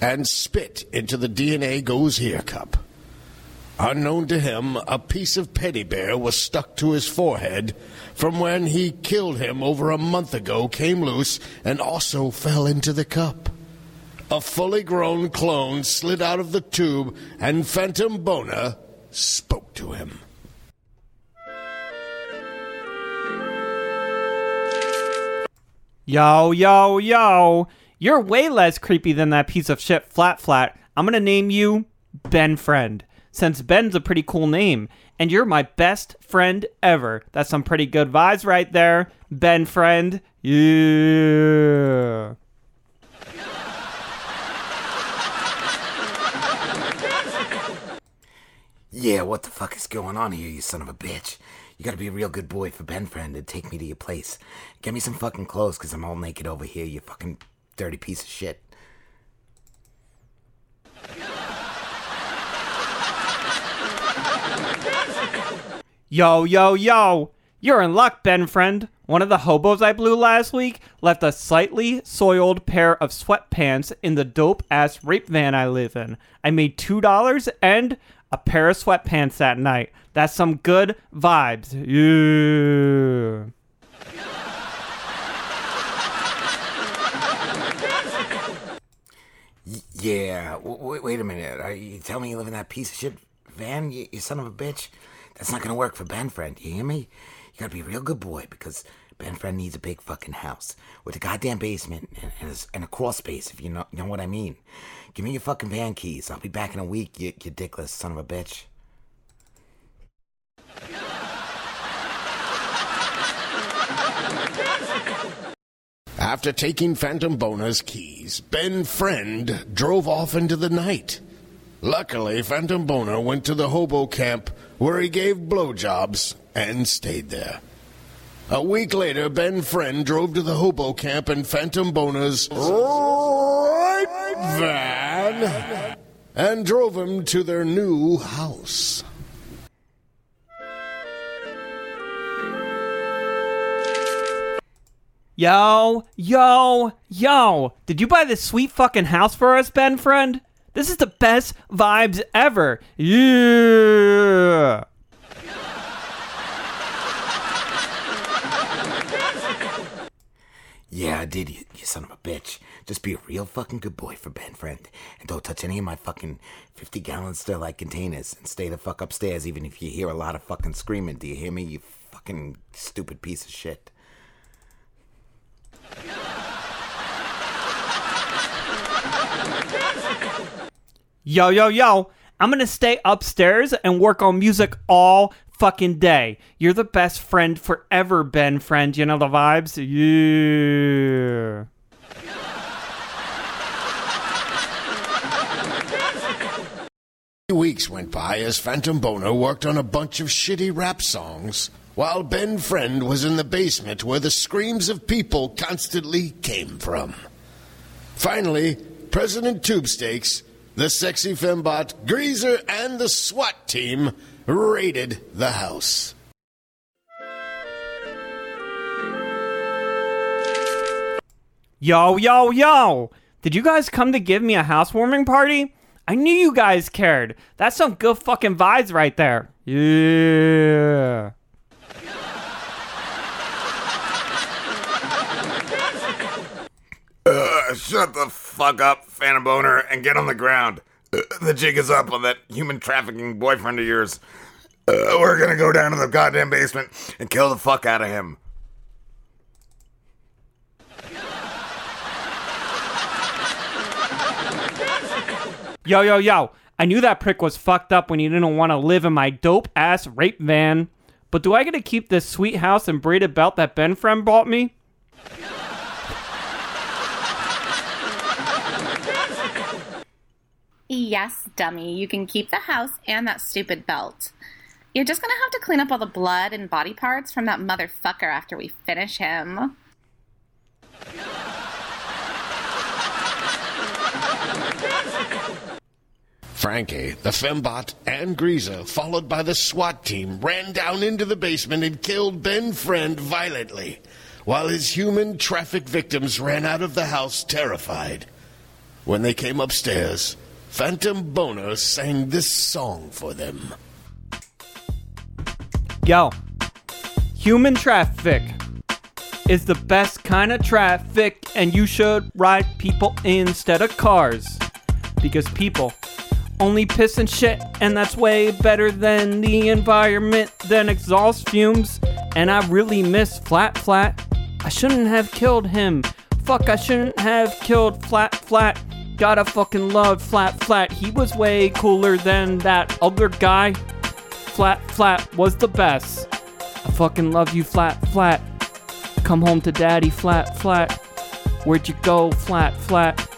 and spit into the DNA Goes Here cup. Unknown to him, a piece of teddy bear was stuck to his forehead from when he killed him over a month ago, came loose, and also fell into the cup. A fully grown clone slid out of the tube, and Phantom Boner spoke to him. Yo, yo, yo. You're way less creepy than that piece of shit Flat Flat. I'm gonna name you Ben Friend, since Ben's a pretty cool name, and you're my best friend ever. That's some pretty good vibes right there. Ben Friend. Yeah. Yeah, what the fuck is going on here, you son of a bitch? You gotta be a real good boy for Ben Friend and take me to your place. Get me some fucking clothes, cause I'm all naked over here, you fucking dirty piece of shit. Yo, yo, yo! You're in luck, Ben friend. One of the hobos I blew last week left a slightly soiled pair of sweatpants in the dope ass rape van I live in. I made $2 and a pair of sweatpants that night. That's some good vibes. Yeah. Yeah, wait, wait a minute. Are you telling me you live in that piece of shit van, you, you son of a bitch? That's not gonna work for Ben Friend, you hear me? You gotta be a real good boy because Ben Friend needs a big fucking house with a goddamn basement and, and, a, and a crawl space, if you know, know what I mean. Give me your fucking van keys. I'll be back in a week, you, you dickless son of a bitch. After taking Phantom Boner's keys, Ben Friend drove off into the night. Luckily, Phantom Boner went to the hobo camp where he gave blowjobs and stayed there. A week later, Ben Friend drove to the hobo camp in Phantom Boner's right van and drove him to their new house. Yo, yo, yo. Did you buy this sweet fucking house for us, Ben friend? This is the best vibes ever. Yeah. Yeah, I did, you, you son of a bitch. Just be a real fucking good boy for Ben Friend. And don't touch any of my fucking 50 gallon Sterlite containers. And stay the fuck upstairs even if you hear a lot of fucking screaming. Do you hear me, you fucking stupid piece of shit? Yo, yo, yo. I'm gonna stay upstairs and work on music all fucking day. You're the best friend forever, Ben friend. You know the vibes? Yeah. Weeks went by as Phantom Boner worked on a bunch of shitty rap songs, while Ben Friend was in the basement where the screams of people constantly came from. Finally, President Tubestakes, the sexy fembot, Greaser, and the SWAT team raided the house. Yo, yo, yo! Did you guys come to give me a housewarming party? I knew you guys cared. That's some good fucking vibes right there. Yeah. Uh, shut the fuck up, Phantom Boner, and get on the ground. Uh, the jig is up on that human trafficking boyfriend of yours. Uh, we're gonna go down to the goddamn basement and kill the fuck out of him. Yo, yo, yo. I knew that prick was fucked up when he didn't want to live in my dope ass rape van. But do I get to keep this sweet house and braided belt that Ben friend bought me? Yes, dummy, you can keep the house and that stupid belt. You're just gonna have to clean up all the blood and body parts from that motherfucker after we finish him. Frankie, the fembot, and Greaser, followed by the SWAT team, ran down into the basement and killed Ben Friend violently, while his human traffic victims ran out of the house terrified. When they came upstairs, Phantom Boner sang this song for them. Yo, human traffic is the best kind of traffic, and you should ride people instead of cars. Because people only piss and shit, and that's way better than the environment than exhaust fumes. And I really miss Flat Flat. I shouldn't have killed him. Fuck, I shouldn't have killed Flat Flat. Gotta fucking love Flat Flat. He was way cooler than that other guy. Flat Flat was the best. I fucking love you, Flat Flat. Come home to daddy, Flat Flat. Where'd you go, Flat Flat?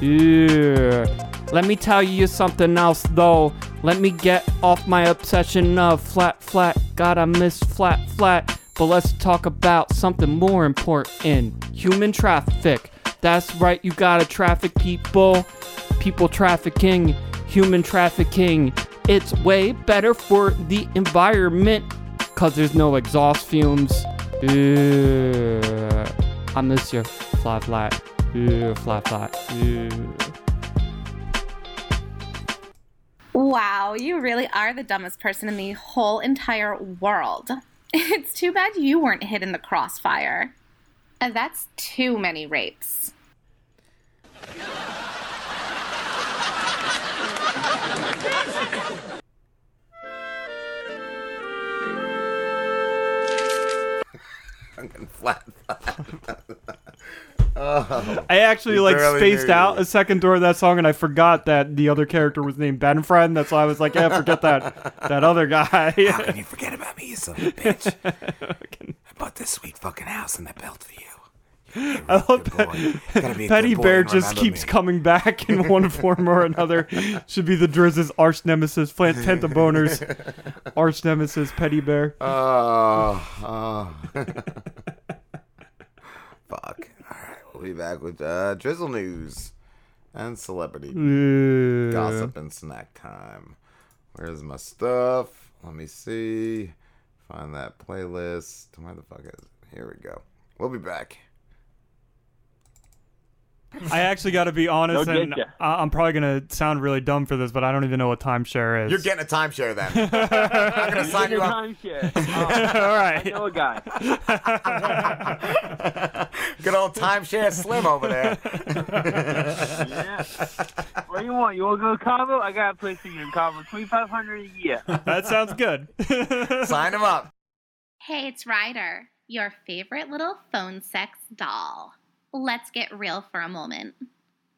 Yeah. Let me tell you something else, though. Let me get off my obsession of Flat Flat. Gotta miss Flat Flat. But let's talk about something more important human traffic. That's right, you gotta traffic people. People trafficking, human trafficking. It's way better for the environment because there's no exhaust fumes. I miss you, Flat Flat. Yeah, Flat Flat. Wow, you really are the dumbest person in the whole entire world. [LAUGHS] It's too bad you weren't hit in the crossfire. Uh, that's too many rapes. Flat. [LAUGHS] oh, I actually like spaced out you. a second during that song, and I forgot that the other character was named Ben Friend. That's why I was like, yeah, forget that [LAUGHS] that other guy. How can you forget about me, you son of a bitch? [LAUGHS] I bought this sweet fucking house and that belt for you. I love that Gotta be a Petty Bear just keeps me. coming back in one [LAUGHS] form or another. Should be the Driz's arch nemesis, Plant Tenta Boner's [LAUGHS] arch nemesis, Petty Bear. Oh, oh. [LAUGHS] Fuck. All right, we'll be back with uh, drizzle news and celebrity Yeah. gossip and snack time. Where's my stuff? Let me see. Find that playlist. Where the fuck is it? Here we go. We'll be back. I actually got to be honest, They'll and get ya. I- I'm probably gonna sound really dumb for this, but I don't even know what timeshare is. You're getting a timeshare then. [LAUGHS] I'm gonna sign you up. All right. [LAUGHS] Oh, I know a guy. [LAUGHS] Good old timeshare Slim over there. yeah. What do you want? You want to go to Cabo? I got a place for you in Cabo. Twenty five hundred a year. That sounds good. Sign him up. Hey, it's Ryder, your favorite little phone sex doll. Let's get real for a moment.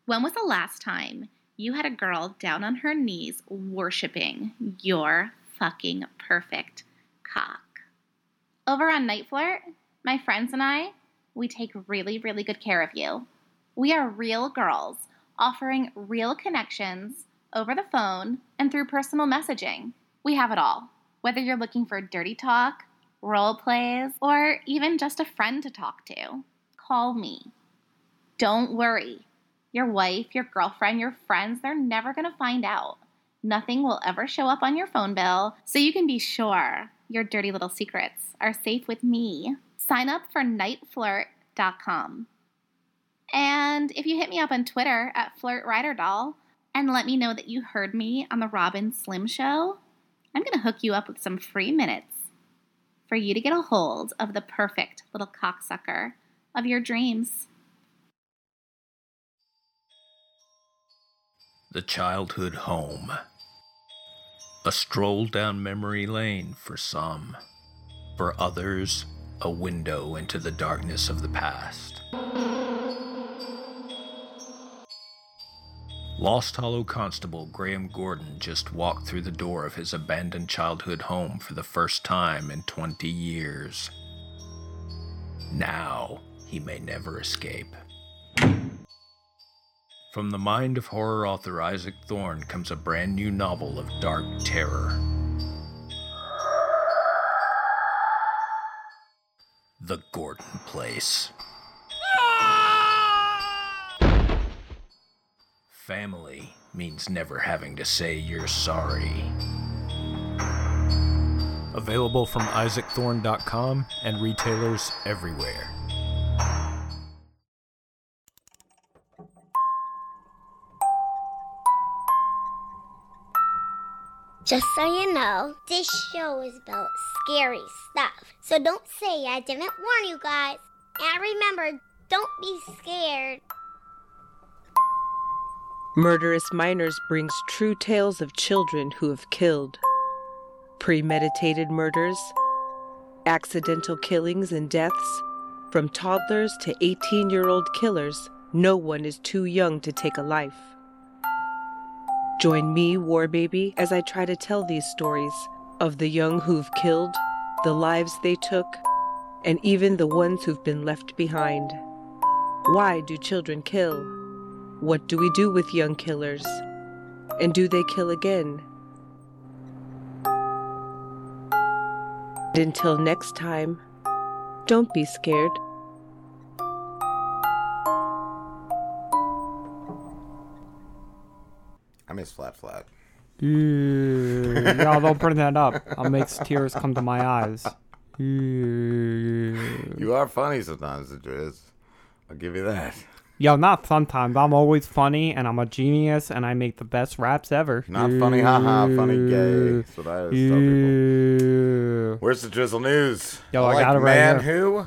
When was the last time you had a girl down on her knees worshiping your fucking perfect cock? Over on Night Flirt, my friends and I, we take really, really good care of you. We are real girls offering real connections over the phone and through personal messaging. We have it all. Whether you're looking for dirty talk, role plays, or even just a friend to talk to, call me. Don't worry. Your wife, your girlfriend, your friends, they're never going to find out. Nothing will ever show up on your phone bill, so you can be sure your dirty little secrets are safe with me. Sign up for nightflirt.com. And if you hit me up on Twitter at FlirtRyderDoll and let me know that you heard me on the Rob and Slim Show, I'm going to hook you up with some free minutes for you to get a hold of the perfect little cocksucker of your dreams. The childhood home. A stroll down memory lane for some. For others, a window into the darkness of the past. Lost Hollow Constable Graham Gordon just walked through the door of his abandoned childhood home for the first time in 20 years. Now, he may never escape. From the mind of horror author Isaac Thorne comes a brand new novel of dark terror. The Gordon Place. Family means never having to say you're sorry. Available from isaacthorne.com and retailers everywhere. Just so you know, this show is about scary stuff. So don't say I didn't warn you guys. And remember, don't be scared. Murderous Minors brings true tales of children who have killed. Premeditated murders, accidental killings and deaths, from toddlers to 18 year old killers, no one is too young to take a life. Join me, War Baby, as I try to tell these stories of the young who've killed, the lives they took, and even the ones who've been left behind. Why do children kill? What do we do with young killers? And do they kill again? And until next time, don't be scared. I miss Flat Flat. Ew. Y'all don't bring that up. I'll make tears come to my eyes. Ew. You are funny sometimes, Driz. I'll give you that. Yo, not sometimes. I'm always funny, and I'm a genius, and I make the best raps ever. Not funny, haha, funny gay. That's what I always tell people. Where's the drizzle news? Yo, I like got it right man here. who.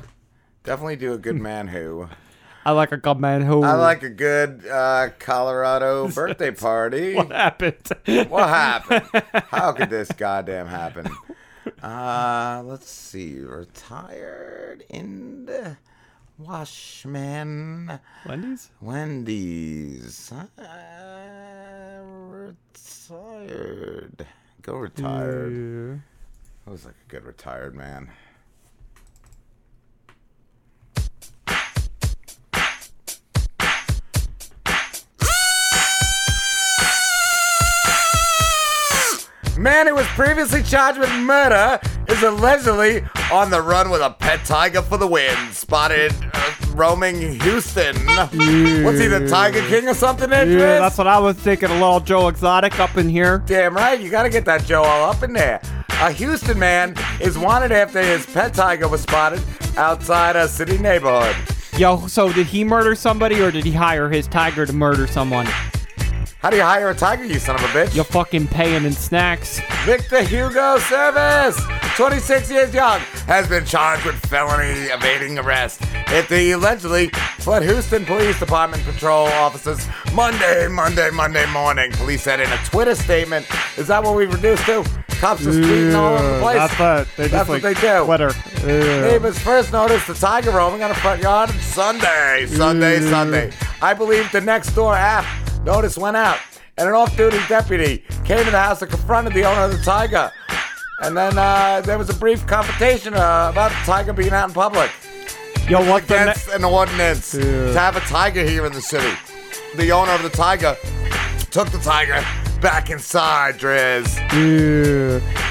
Definitely do a good man who. I like a good man who. I like a good uh, Colorado [LAUGHS] birthday party. What happened? What happened? How could this goddamn happen? Uh, let's see. Retired in the Washman. Wendy's? Wendy's. Uh, retired. Go retired. That was like a good retired man. Man who was previously charged with murder is allegedly on the run with a pet tiger for the win. Spotted uh, roaming Houston. What's he, the Tiger King or something, there, Yeah, that's what I was thinking. A little Joe Exotic up in here. Damn right, you gotta get that Joe all up in there. A Houston man is wanted after his pet tiger was spotted outside a city neighborhood. Yo, so did he murder somebody or did he hire his tiger to murder someone? How do you hire a tiger, you son of a bitch? You're fucking paying in snacks. Victor Hugo Service, 26 years young, has been charged with felony evading arrest after he allegedly fled Houston Police Department patrol officers Monday, Monday, Monday morning. Police said in a Twitter statement. Is that what we've reduced to? Cops just tweeting all over the place. That's what they just That's like what they do. Twitter. Yeah. Neighbors first noticed the tiger roaming on a front yard on Sunday, Sunday, Yeah. Sunday. I believe the next door app notice went out, and an off-duty deputy came to the house and confronted the owner of the tiger. And then uh, there was a brief confrontation uh, about the tiger being out in public. Yo, what the against an ordinance to have a tiger here in the city. The owner of the tiger took the tiger back inside, Driz.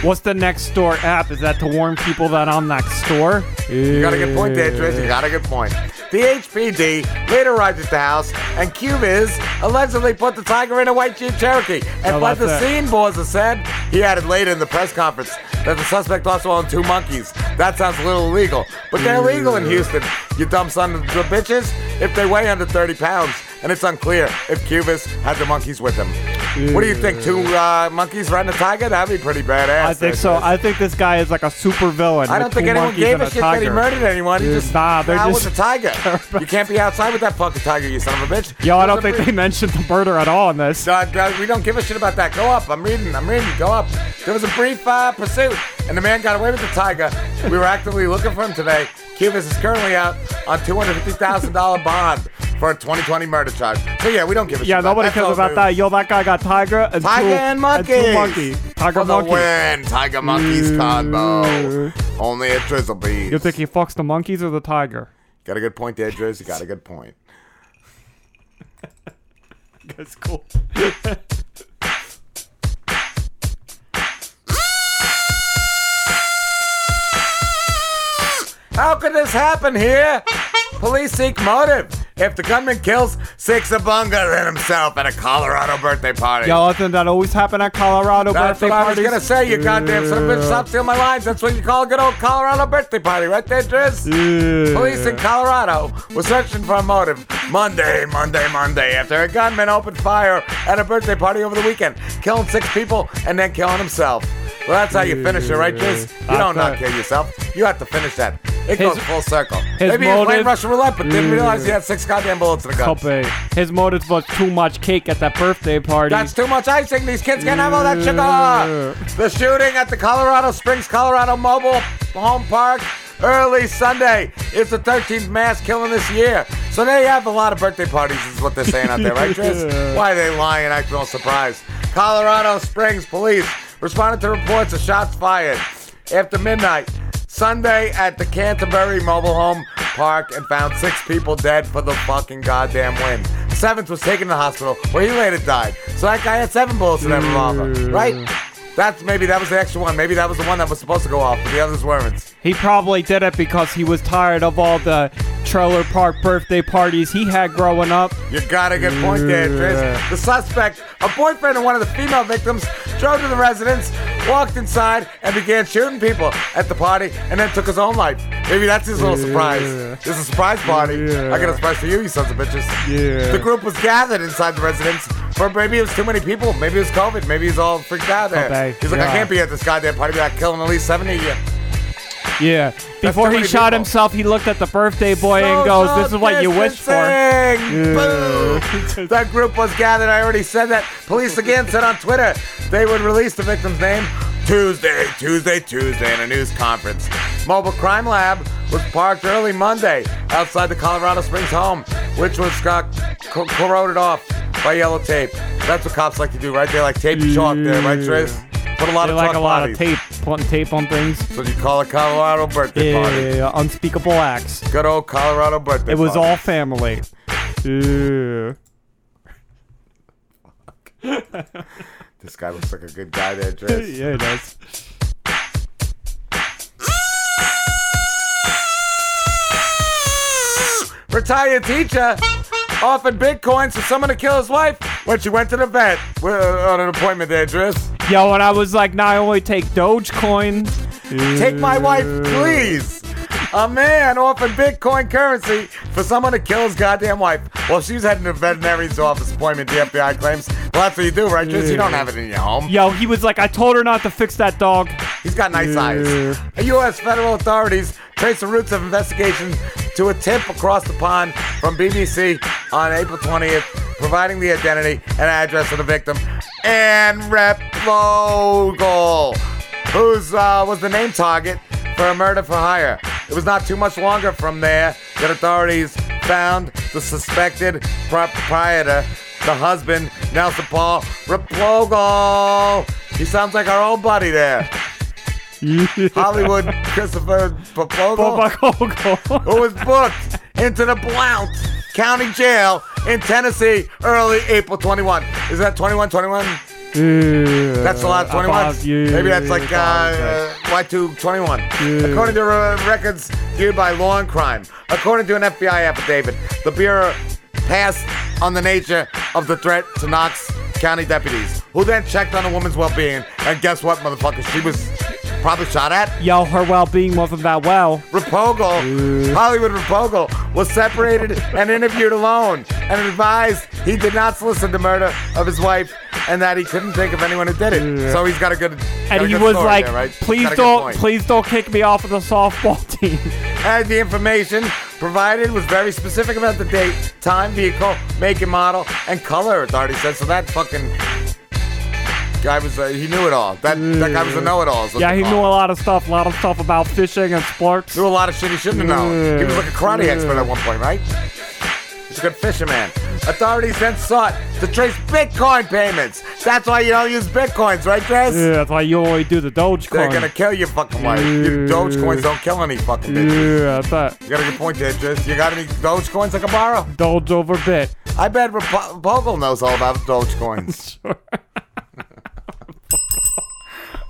What's the next door app? Is that to warn people that I'm next door? You got a good point there, Driz. You got a good point. The HPD later arrived at the house, and Cubiz allegedly put the tiger in a white Jeep Cherokee. And Oh, what the scene bosses said, he added later in the press conference that the suspect also owned two monkeys. That sounds a little illegal, but they're legal in Houston. You dumb son of the bitches if they weigh under 30 pounds, and it's unclear if Cubis had the monkeys with him. What do you think? Two uh, monkeys riding a tiger? That'd be pretty badass. I think so. I think this guy is like a super villain. I don't think anyone gave and a shit that he murdered anyone. He Yeah, just nah, they're just with a tiger. [LAUGHS] you can't be outside with that fucking tiger, you son of a bitch. Yo, I don't a think they mentioned the murder at all in this. Uh, we don't give a shit about that. Go up. I'm reading. I'm reading. Go up. There was a brief uh, pursuit, and the man got away with the tiger. We were actively looking for him today. Cubis is currently out on $250,000 bond for a 2020 murder So yeah, we don't give a shit. Yeah, about nobody That's cares about that. Yo, that guy got tiger and Tiger two, and two monkey. Tiger For the monkey. win. Tiger monkeys mm. combo. Only a Drizzle Beats. You think he fucks the monkeys or the tiger? Got a good point there, Driz. You got a good point. [LAUGHS] That's cool. How could this happen here? Police seek motive. If the gunman kills six Abunga than himself at a Colorado birthday party. Yo, doesn't that always happen at Colorado That's birthday what I was gonna say, you goddamn son of a bitch. Stop stealing my lines. That's what you call a good old Colorado birthday party, right there, Driz? Yeah. Police in Colorado were searching for a motive Monday, Monday, Monday after a gunman opened fire at a birthday party over the weekend, killing six people and then killing himself. Well, that's how you finish it, right, Driz? You don't not kill yourself. You have to finish that. It His- goes full circle. his Maybe he was playing motive- Russian roulette, but didn't mm. realize he had six goddamn bullets in the gun. Copy. His motive was too much cake at that birthday party. That's too much icing. These kids can't have all that sugar. The shooting at the Colorado Springs, Colorado Mobile Home Park early Sunday. It's the 13th mass killing this year. So they have a lot of birthday parties, is what they're saying out there, right, [LAUGHS] Driz? Why are they lying? Acting all surprised. Colorado Springs police responded to reports of shots fired after midnight. Sunday at the Canterbury Mobile Home Park and found six people dead for the fucking goddamn win. Seventh was taken to the hospital where he later died. So that guy had seven bullets in that revolver, right? That's maybe that was the extra one. Maybe that was the one that was supposed to go off, but the others weren't. He probably did it because he was tired of all the trailer park birthday parties he had growing up. You got a good point there, Driz. The suspect, a boyfriend of one of the female victims, drove to the residence, walked inside, and began shooting people at the party, and then took his own life. Maybe that's his little surprise. Yeah. This is a surprise party. Yeah. I got a surprise for you, you sons of bitches. Yeah. The group was gathered inside the residence. For maybe it was too many people. Maybe it was COVID. Maybe he's all freaked out there. Okay, He's like, I can't be at this goddamn party without killing at least 70 of you. Yeah. Before he shot people. himself, he looked at the birthday boy and goes, "This is what you wished for." Yeah. That group was gathered. I already said that. Police again said on Twitter they would release the victim's name Tuesday, Tuesday, Tuesday in a news conference. Mobile Crime Lab was parked early Monday outside the Colorado Springs home, which was uh, got corroded off by yellow tape. That's what cops like to do, right? They like tape chalk there, right, Driz? Put a lot They of like a lot bodies. of tape, putting tape on things. What you call a Colorado birthday Yeah, party. unspeakable acts. Good old Colorado birthday It was party. all family. Yeah. [LAUGHS] This guy looks like a good guy that dress. [LAUGHS] yeah, it does. Retired teacher offered bitcoins for someone to kill his wife when she went to the vet uh, on an appointment there, Driz. Yo, and I was like, now I only take Dogecoin. Take my wife, please. A man offered Bitcoin currency for someone to kill his goddamn wife. Well, she's heading to a veterinarian's office appointment, the FBI claims. Well, that's what you do, right, Driz? You don't have it in your home. Yo, he was like, I told her not to fix that dog. He's got nice eyes. U.S. federal authorities trace the roots of investigation to a tip across the pond from BBC on April 20th, providing the identity and address of the victim. And Rep Vogel, whose uh, was the name target for a murder for hire. It was not too much longer from there that authorities found the suspected proprietor, the husband, Nelson Paul Replogle. He sounds like our old buddy there. [LAUGHS] Hollywood Christopher Popogel, who was booked into the Blount County Jail in Tennessee early April 21. Is that 21 21? That's a lot, 21. Maybe that's like uh, Y2 21. According to uh, records viewed by Law and Crime, according to an FBI affidavit, the Bureau passed on the nature of the threat to Knox County deputies, who then checked on the woman's well being. And guess what, motherfucker? She was probably shot at. Yo, her well-being wasn't that well. Rapogel, Hollywood Rapogel, was separated and interviewed alone and advised he did not solicit the murder of his wife and that he couldn't think of anyone who did it. So he's got a good. got And a he good was like, there, right? please Got a good don't, please don't kick me off of the softball [LAUGHS] team. And the information provided was very specific about the date, time, vehicle, make and model, and color. Authority said so. That fucking guy was uh, he knew it all. That that guy was a know-it-all. is Yeah, he call knew a lot of stuff, a lot of stuff about fishing and sports. Knew a lot of shit he shouldn't have known. He was like a karate expert at one point, right? He's a good fisherman. Authorities then sought to trace Bitcoin payments. That's why you don't use Bitcoins, right, Chris? Yeah, that's why you only do the Dogecoin. They're gonna kill your fucking wife. Your Dogecoins don't kill any fucking bitches. Yeah, that's that. You got a good point there, Driz. You got any Dogecoins I can borrow? Doge over bit. I bet Repo- Bogle knows all about Dogecoins. [LAUGHS]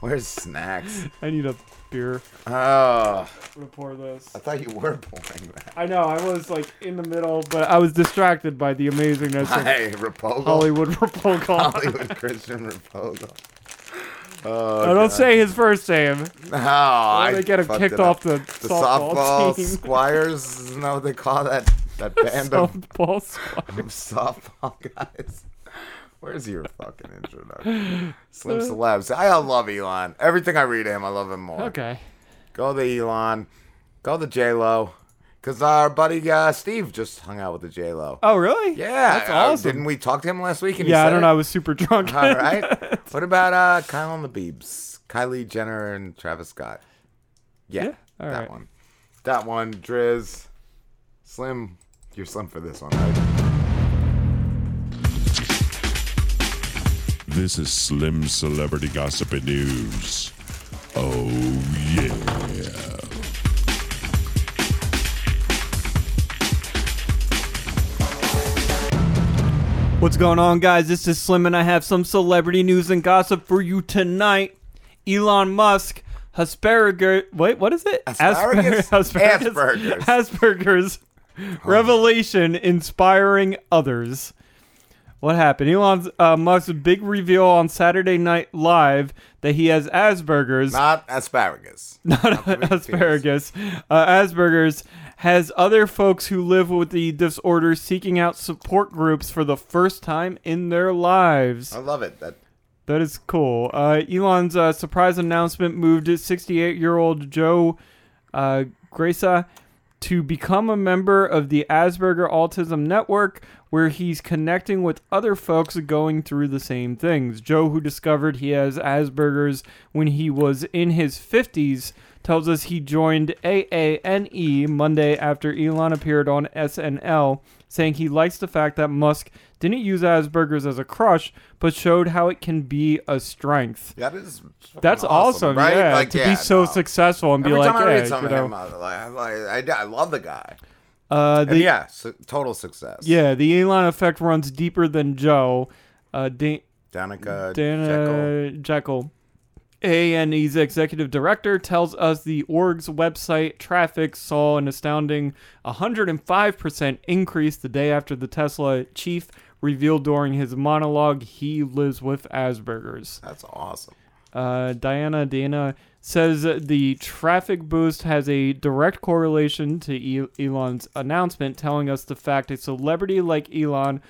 [LAUGHS] Where's snacks? I need a beer. Oh. Gonna pour this. I thought you were [LAUGHS] pouring that. I know, I was like in the middle, but I was distracted by the amazingness Hey, of Repogel. Hollywood [LAUGHS] Repogel. Hollywood Christian Repogel. Oh, I don't God. say his first name. Or I they get him kicked off the, the softball, softball team. squires. Isn't that they call that? That band of softball squires. softball guys. Where's your fucking introduction? [LAUGHS] Slim celebs. I love Elon. Everything I read of him, I love him more. Okay. Go the Elon. Go the J Lo. Cause our buddy uh, Steve just hung out with the J Lo. Oh, really? Yeah, That's uh, awesome. didn't we talk to him last week? And he yeah, I don't it? know. I was super drunk. All right. [LAUGHS] what about uh, Kyle and the Beebs? Kylie Jenner and Travis Scott. Yeah, Yeah, all that right. one. That one. Driz. Slim. You're Slim for this one, right? This is Slim Celebrity Gossip and News. Oh, yeah. What's going on, guys? This is Slim, and I have some celebrity news and gossip for you tonight. Elon Musk, Asperger. Wait, what is it? Asparagus? [LAUGHS] Asperger's. Asperger's. Asperger's. Revelation inspiring others. What happened? Elon uh, Musk's big reveal on Saturday Night Live that he has Asperger's. Not asparagus. [LAUGHS] Not asparagus. Uh, Asperger's has other folks who live with the disorder seeking out support groups for the first time in their lives. I love it. That That is cool. Uh, Elon's uh, surprise announcement moved 68 year old Joe uh, to become a member of the Asperger Autism Network, where he's connecting with other folks going through the same things. Joe, who discovered he has Asperger's when he was in his 50s, tells us he joined AANE Monday after Elon appeared on SNL, saying he likes the fact that Musk didn't use Asperger's as a crush, but showed how it can be a strength. That is That's awesome, right? yeah, Like, to yeah, be so no. successful and be like, I read something you know. him, I, like, I, I, love the guy. Uh, and yeah, su- total success. Yeah, the Elon effect runs deeper than Joe. Uh, da- Danica Dana Jekel. ANE's executive director tells us the org's website traffic saw an astounding 105% increase the day after the Tesla chief revealed during his monologue he lives with Asperger's. That's awesome. Uh, Diana Dana says the traffic boost has a direct correlation to Elon's announcement, telling us the fact a celebrity like Elon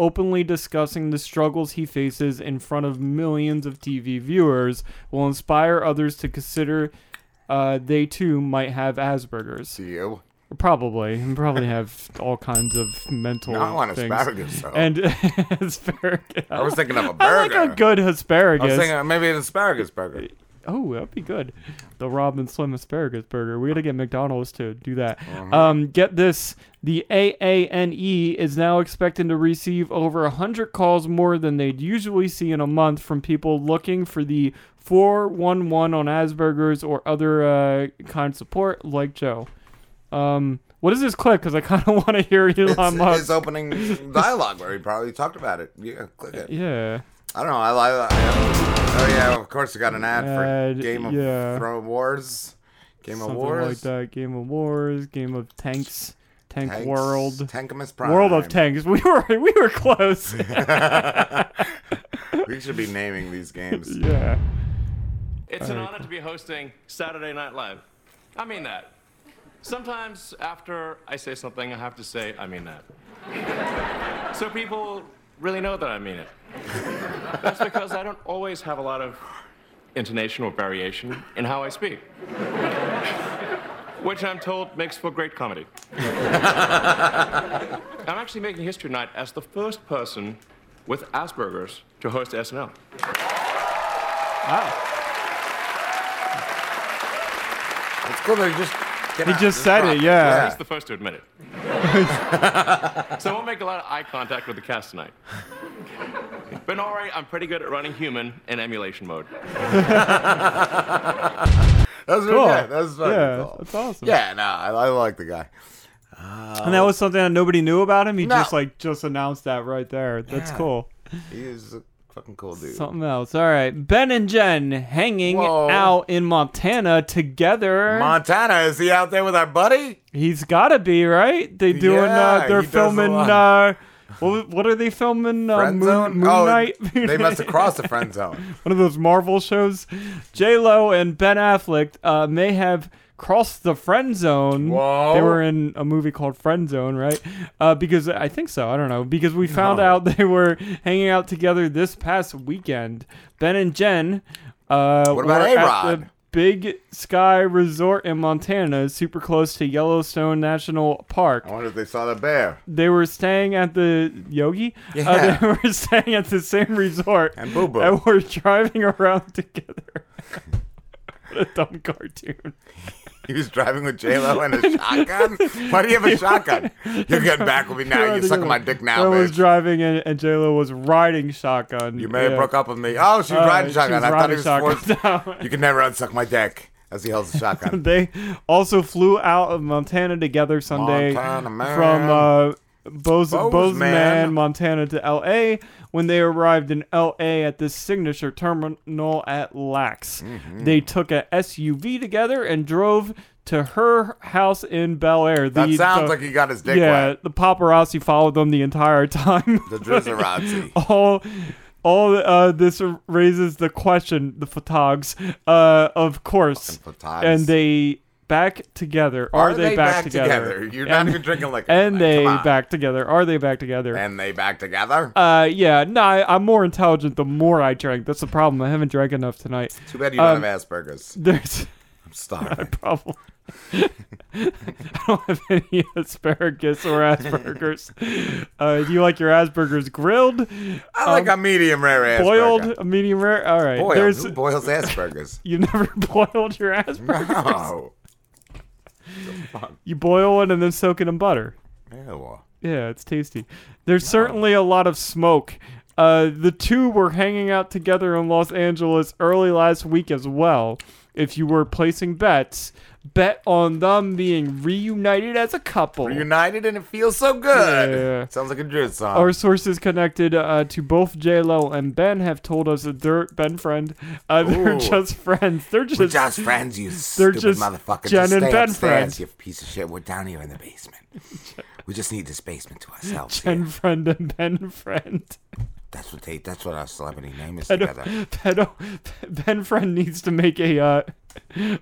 openly discussing the struggles he faces in front of millions of TV viewers will inspire others to consider uh, they too might have Asperger's. You? Probably, probably have all kinds of mental. I want things. asparagus, though. And [LAUGHS] asparagus. I was thinking of a I like a good asparagus. I was thinking maybe an asparagus burger. Oh, that'd be good. The Rob and Slim asparagus burger. We gotta get McDonald's to do that. Mhm. Um, get this: the AANE E is now expecting to receive over hundred calls more than they'd usually see in a month from people looking for the 411 on Asperger's or other uh, kind of support, like Joe. Um, what is this clip? Because I kind of [LAUGHS] want to hear Elon It's Musk. his opening dialogue where he probably talked about it. Yeah, click it. Yeah. I don't know. I like. Oh yeah, of course we got an ad for Game of yeah. Thrones Wars. Game Something of Wars. like that. Game of Wars. Game of Tanks. Tank Tanks, World. Tankimus Prime. World of Tanks. We were [LAUGHS] we were close. [LAUGHS] [LAUGHS] we should be naming these games. yeah. It's an All right, honor to be hosting Saturday Night Live. I mean that. Sometimes after I say something, I have to say, I mean that. so people really know that I mean it. [LAUGHS] That's because I don't always have a lot of intonation or variation in how I speak. Which I'm told makes for great comedy. [LAUGHS] I'm actually making history tonight as the first person with Asperger's to host SNL. Wow. It's cool that he just. Get He out, just said drop it, yeah. He's the first to admit it. [LAUGHS] so I won't make a lot of eye contact with the cast tonight. But don't worry, I'm pretty good at running human in emulation mode. [LAUGHS] That's really Cool. good. That's fucking Yeah, cool. that's awesome. Yeah, no, I, I like the guy. Uh, and that was something that nobody knew about him. He No. just like just announced that right there. That's Yeah. cool. He is a fucking cool dude. Something else. All right. Ben and Jen hanging Whoa. out in Montana together. Montana, is he out there with our buddy? He's got to be right. They doing. Yeah, uh, they're he does a filming. Uh, what, what are they filming? Uh, Friend Moon, Zone? Moon Oh, Knight? [LAUGHS] they must have crossed the friend [LAUGHS] zone. One of those Marvel shows. J Lo and Ben Affleck uh, may have crossed the friend zone. Whoa. They were in a movie called Friend Zone, right? Uh, because I think so. I don't know. Because we found No. out [LAUGHS] they were hanging out together this past weekend. Ben and Jen. Uh, What about the Big Sky Resort in Montana, super close to Yellowstone National Park. I wonder if they saw the bear. They were staying at the Yogi. Yeah. Uh, they [LAUGHS] were staying at the same resort. And Boo Boo. And were [LAUGHS] driving around together. what a dumb cartoon. He was driving with J Lo and a [LAUGHS] shotgun. Why do you have a [LAUGHS] shotgun? You're getting back with me now. You're sucking my dick now, I was bitch. driving and, and J Lo was riding shotgun. You may have Yeah. broke up with me. Oh, she was Uh, riding shotgun. I thought he was forced. [LAUGHS] You can never unsuck my dick as he holds the shotgun. they also flew out of Montana together Sunday Montana from uh, Bozeman. Bozeman, Montana to L.A. When they arrived in L.A. at this signature terminal at LAX, Mm-hmm. they took a SUV together and drove to her house in Bel Air. That The- sounds the- like he got his dick yeah, wet. the paparazzi followed them the entire time. The Drizzerazzi. [LAUGHS] all all uh, this raises the question the photogs uh of course and they back together are, Are they back, back together, together? You're not even drinking liquor and tonight. they back together are they back together And they back together. uh yeah no I, i'm more intelligent the more i drink that's the problem i haven't drank enough tonight Too bad you don't Um, have Asperger's. there's [LAUGHS] I'm starving. [LAUGHS] Probably. [LAUGHS] I don't have any asparagus or Asperger's. Uh, do you like your Asperger's grilled? I like a medium rare Asperger. Boiled, a medium rare. All right. Boiled. There's Who boils Asperger's? you never boiled your Asperger's. No. You boil it and then soak it in butter. Ew. Yeah, it's tasty. There's certainly a lot of smoke. Uh, the two were hanging out together in Los Angeles early last week as well. If you were placing bets, bet on them being reunited as a couple. Reunited and it feels so good. Yeah. Sounds like a Driz song. Our sources connected uh, to both J Lo and Ben have told us that they're Ben friend. Uh, [LAUGHS] they're Ooh. just friends. They're just We're just friends, you [LAUGHS] They're stupid just motherfucker. Jen just and Ben upstairs, friends. you piece of shit. We're down here in the basement. [LAUGHS] we just need this basement to ourselves. Jen friend and Ben friend. That's what they. That's what our celebrity name is Pedo, together. [LAUGHS] pedo, Ben friend needs to make a uh,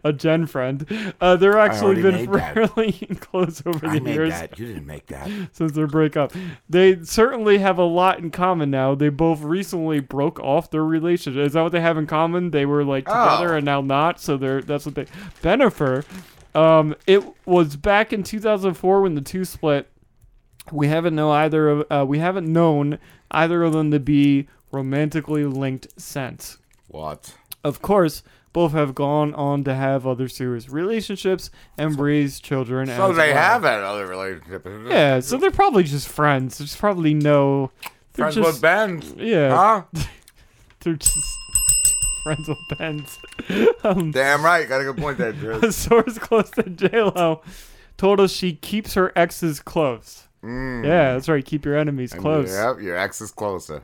a Jen friend. Uh, they're actually been [LAUGHS] really close over I the made years. that. You didn't make that. since their breakup. They certainly have a lot in common now. They both recently broke off their relationship. Is that what they have in common? They were like together Oh. and now not. So they're that's what they. Bennifer, um, it was back in 2004 when the two split. We haven't know either of uh, we haven't known either of them to be romantically linked since. What? Of course, both have gone on to have other serious relationships and raise children. So they well. have that other relationship. Yeah, so they're probably just friends. There's probably no. Friends just- with Ben. Yeah. Huh? [LAUGHS] they're just [LAUGHS] friends with Ben's. [LAUGHS] um, Damn right. Got a good point there, a Driz. source close to JLo told us she keeps her exes close. Mm. Yeah, that's right. Keep your enemies And close. Yep, your ex is closer.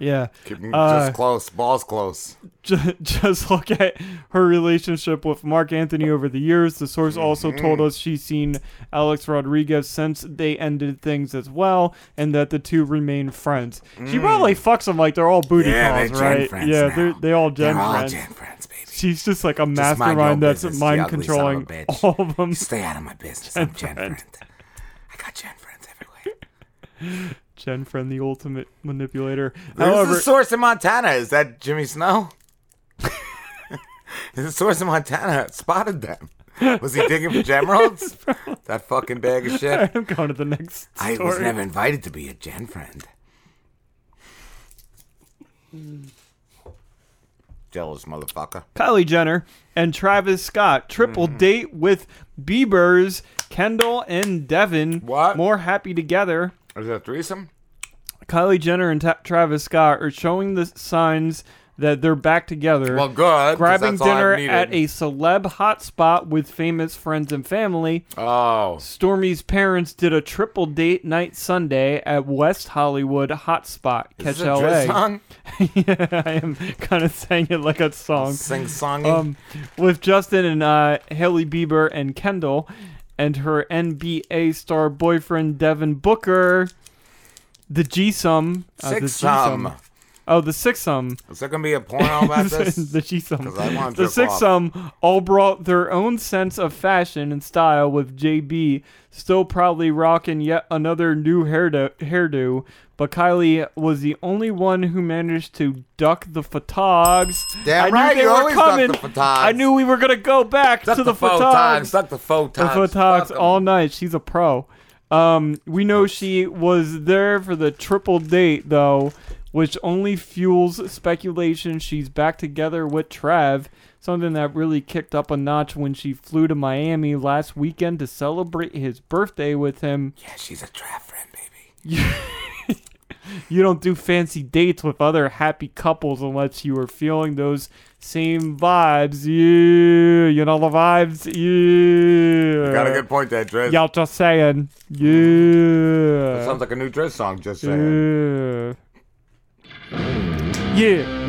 Yeah. Keep 'em Uh, just close. Balls close. [LAUGHS] Ju- just look at her relationship with Marc Anthony over the years. The source also told us she's seen Alex Rodriguez since they ended things as well, and that the two remain friends. She Mm. probably fucks them like they're all booty Yeah, calls, they're right? friends yeah, now. they're they all gen They're all friends. Gen friends, baby. She's just like a Just mind mastermind that's business, mind ugly son of a controlling all of them. Stay out of my business. [LAUGHS] I'm Gen friend. I got Gen friends [LAUGHS] Gen friend, the ultimate manipulator. Who's However, the source in Montana? Is that Jimmy Snow? [LAUGHS] the source in Montana spotted them. Was he digging for [LAUGHS] gemeralds? that fucking bag of shit. I'm going to the next I was never invited to be a Gen friend. Jealous motherfucker. Kylie Jenner and Travis Scott triple Mm-hmm. date with Bieber's Kendall and Devin. What? More happy together. Is that a threesome? Kylie Jenner and Ta- Travis Scott are showing the signs that they're back together. Well, good. Grabbing that's all I've dinner at a celeb hotspot with famous friends and family. Oh. Stormi's parents did a triple date night Sunday at West Hollywood Hotspot. Catch LA. Song? [LAUGHS] yeah, I am kind of saying it like a song. Sing-songy? Um, with Justin and uh, Hailey Bieber and Kendall, and her NBA star boyfriend Devin Booker. The G-sum. Uh, the Six-sum. G-sum. Oh, the six-sum. Is there gonna be a porno about [LAUGHS] this? the G-sum. The jerk six off. all brought their own sense of fashion and style, with JB still proudly rocking yet another new hairdo. hairdo but Kylie was the only one who managed to duck the photogs. Damn I right, knew they you were always duck coming. the photogs. I knew we were gonna go back Duck to the, the photogs, duck the photogs, The photogs all night. She's a pro. Um, we know she was there for the triple date though, which only fuels speculation she's back together with Trav. Something that really kicked up a notch when she flew to Miami last weekend to celebrate his birthday with him. Yeah, she's a Trav friend, baby. [LAUGHS] you don't do fancy dates with other happy couples unless you are feeling those same vibes. Yeah, you know the vibes. Yeah. You got a good point there, Driz. Y'all just saying. Yeah. That sounds like a new Driz song, just saying. Yeah. Yeah.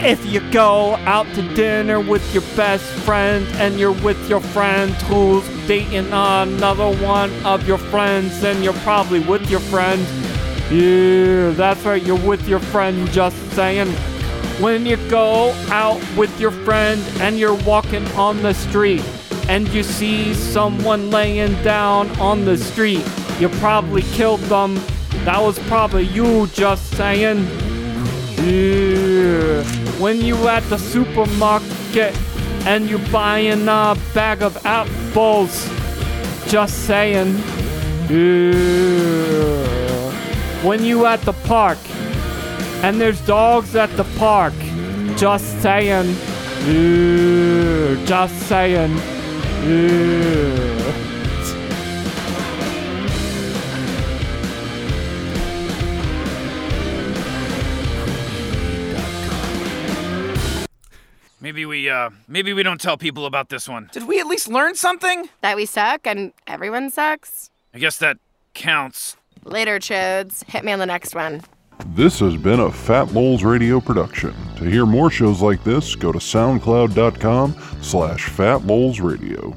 If you go out to dinner with your best friend and you're with your friend who's dating another one of your friends, then you're probably with your friend. Yeah, that's right, you're with your friend, just saying. When you go out with your friend and you're walking on the street and you see someone laying down on the street, you probably killed them. That was probably you, just saying. Yeah. When you at the supermarket and you're buying a bag of apples. Just saying. Ew. When you at the park and there's dogs at the park. Just saying. Ew. Just saying. Ew. Maybe we uh maybe we don't tell people about this one. Did we at least learn something? That we suck and everyone sucks? I guess that counts. Later, chodes. Hit me on the next one. This has been a Fat Moles Radio production. To hear more shows like this, go to soundcloud.com slash fatmolesradio.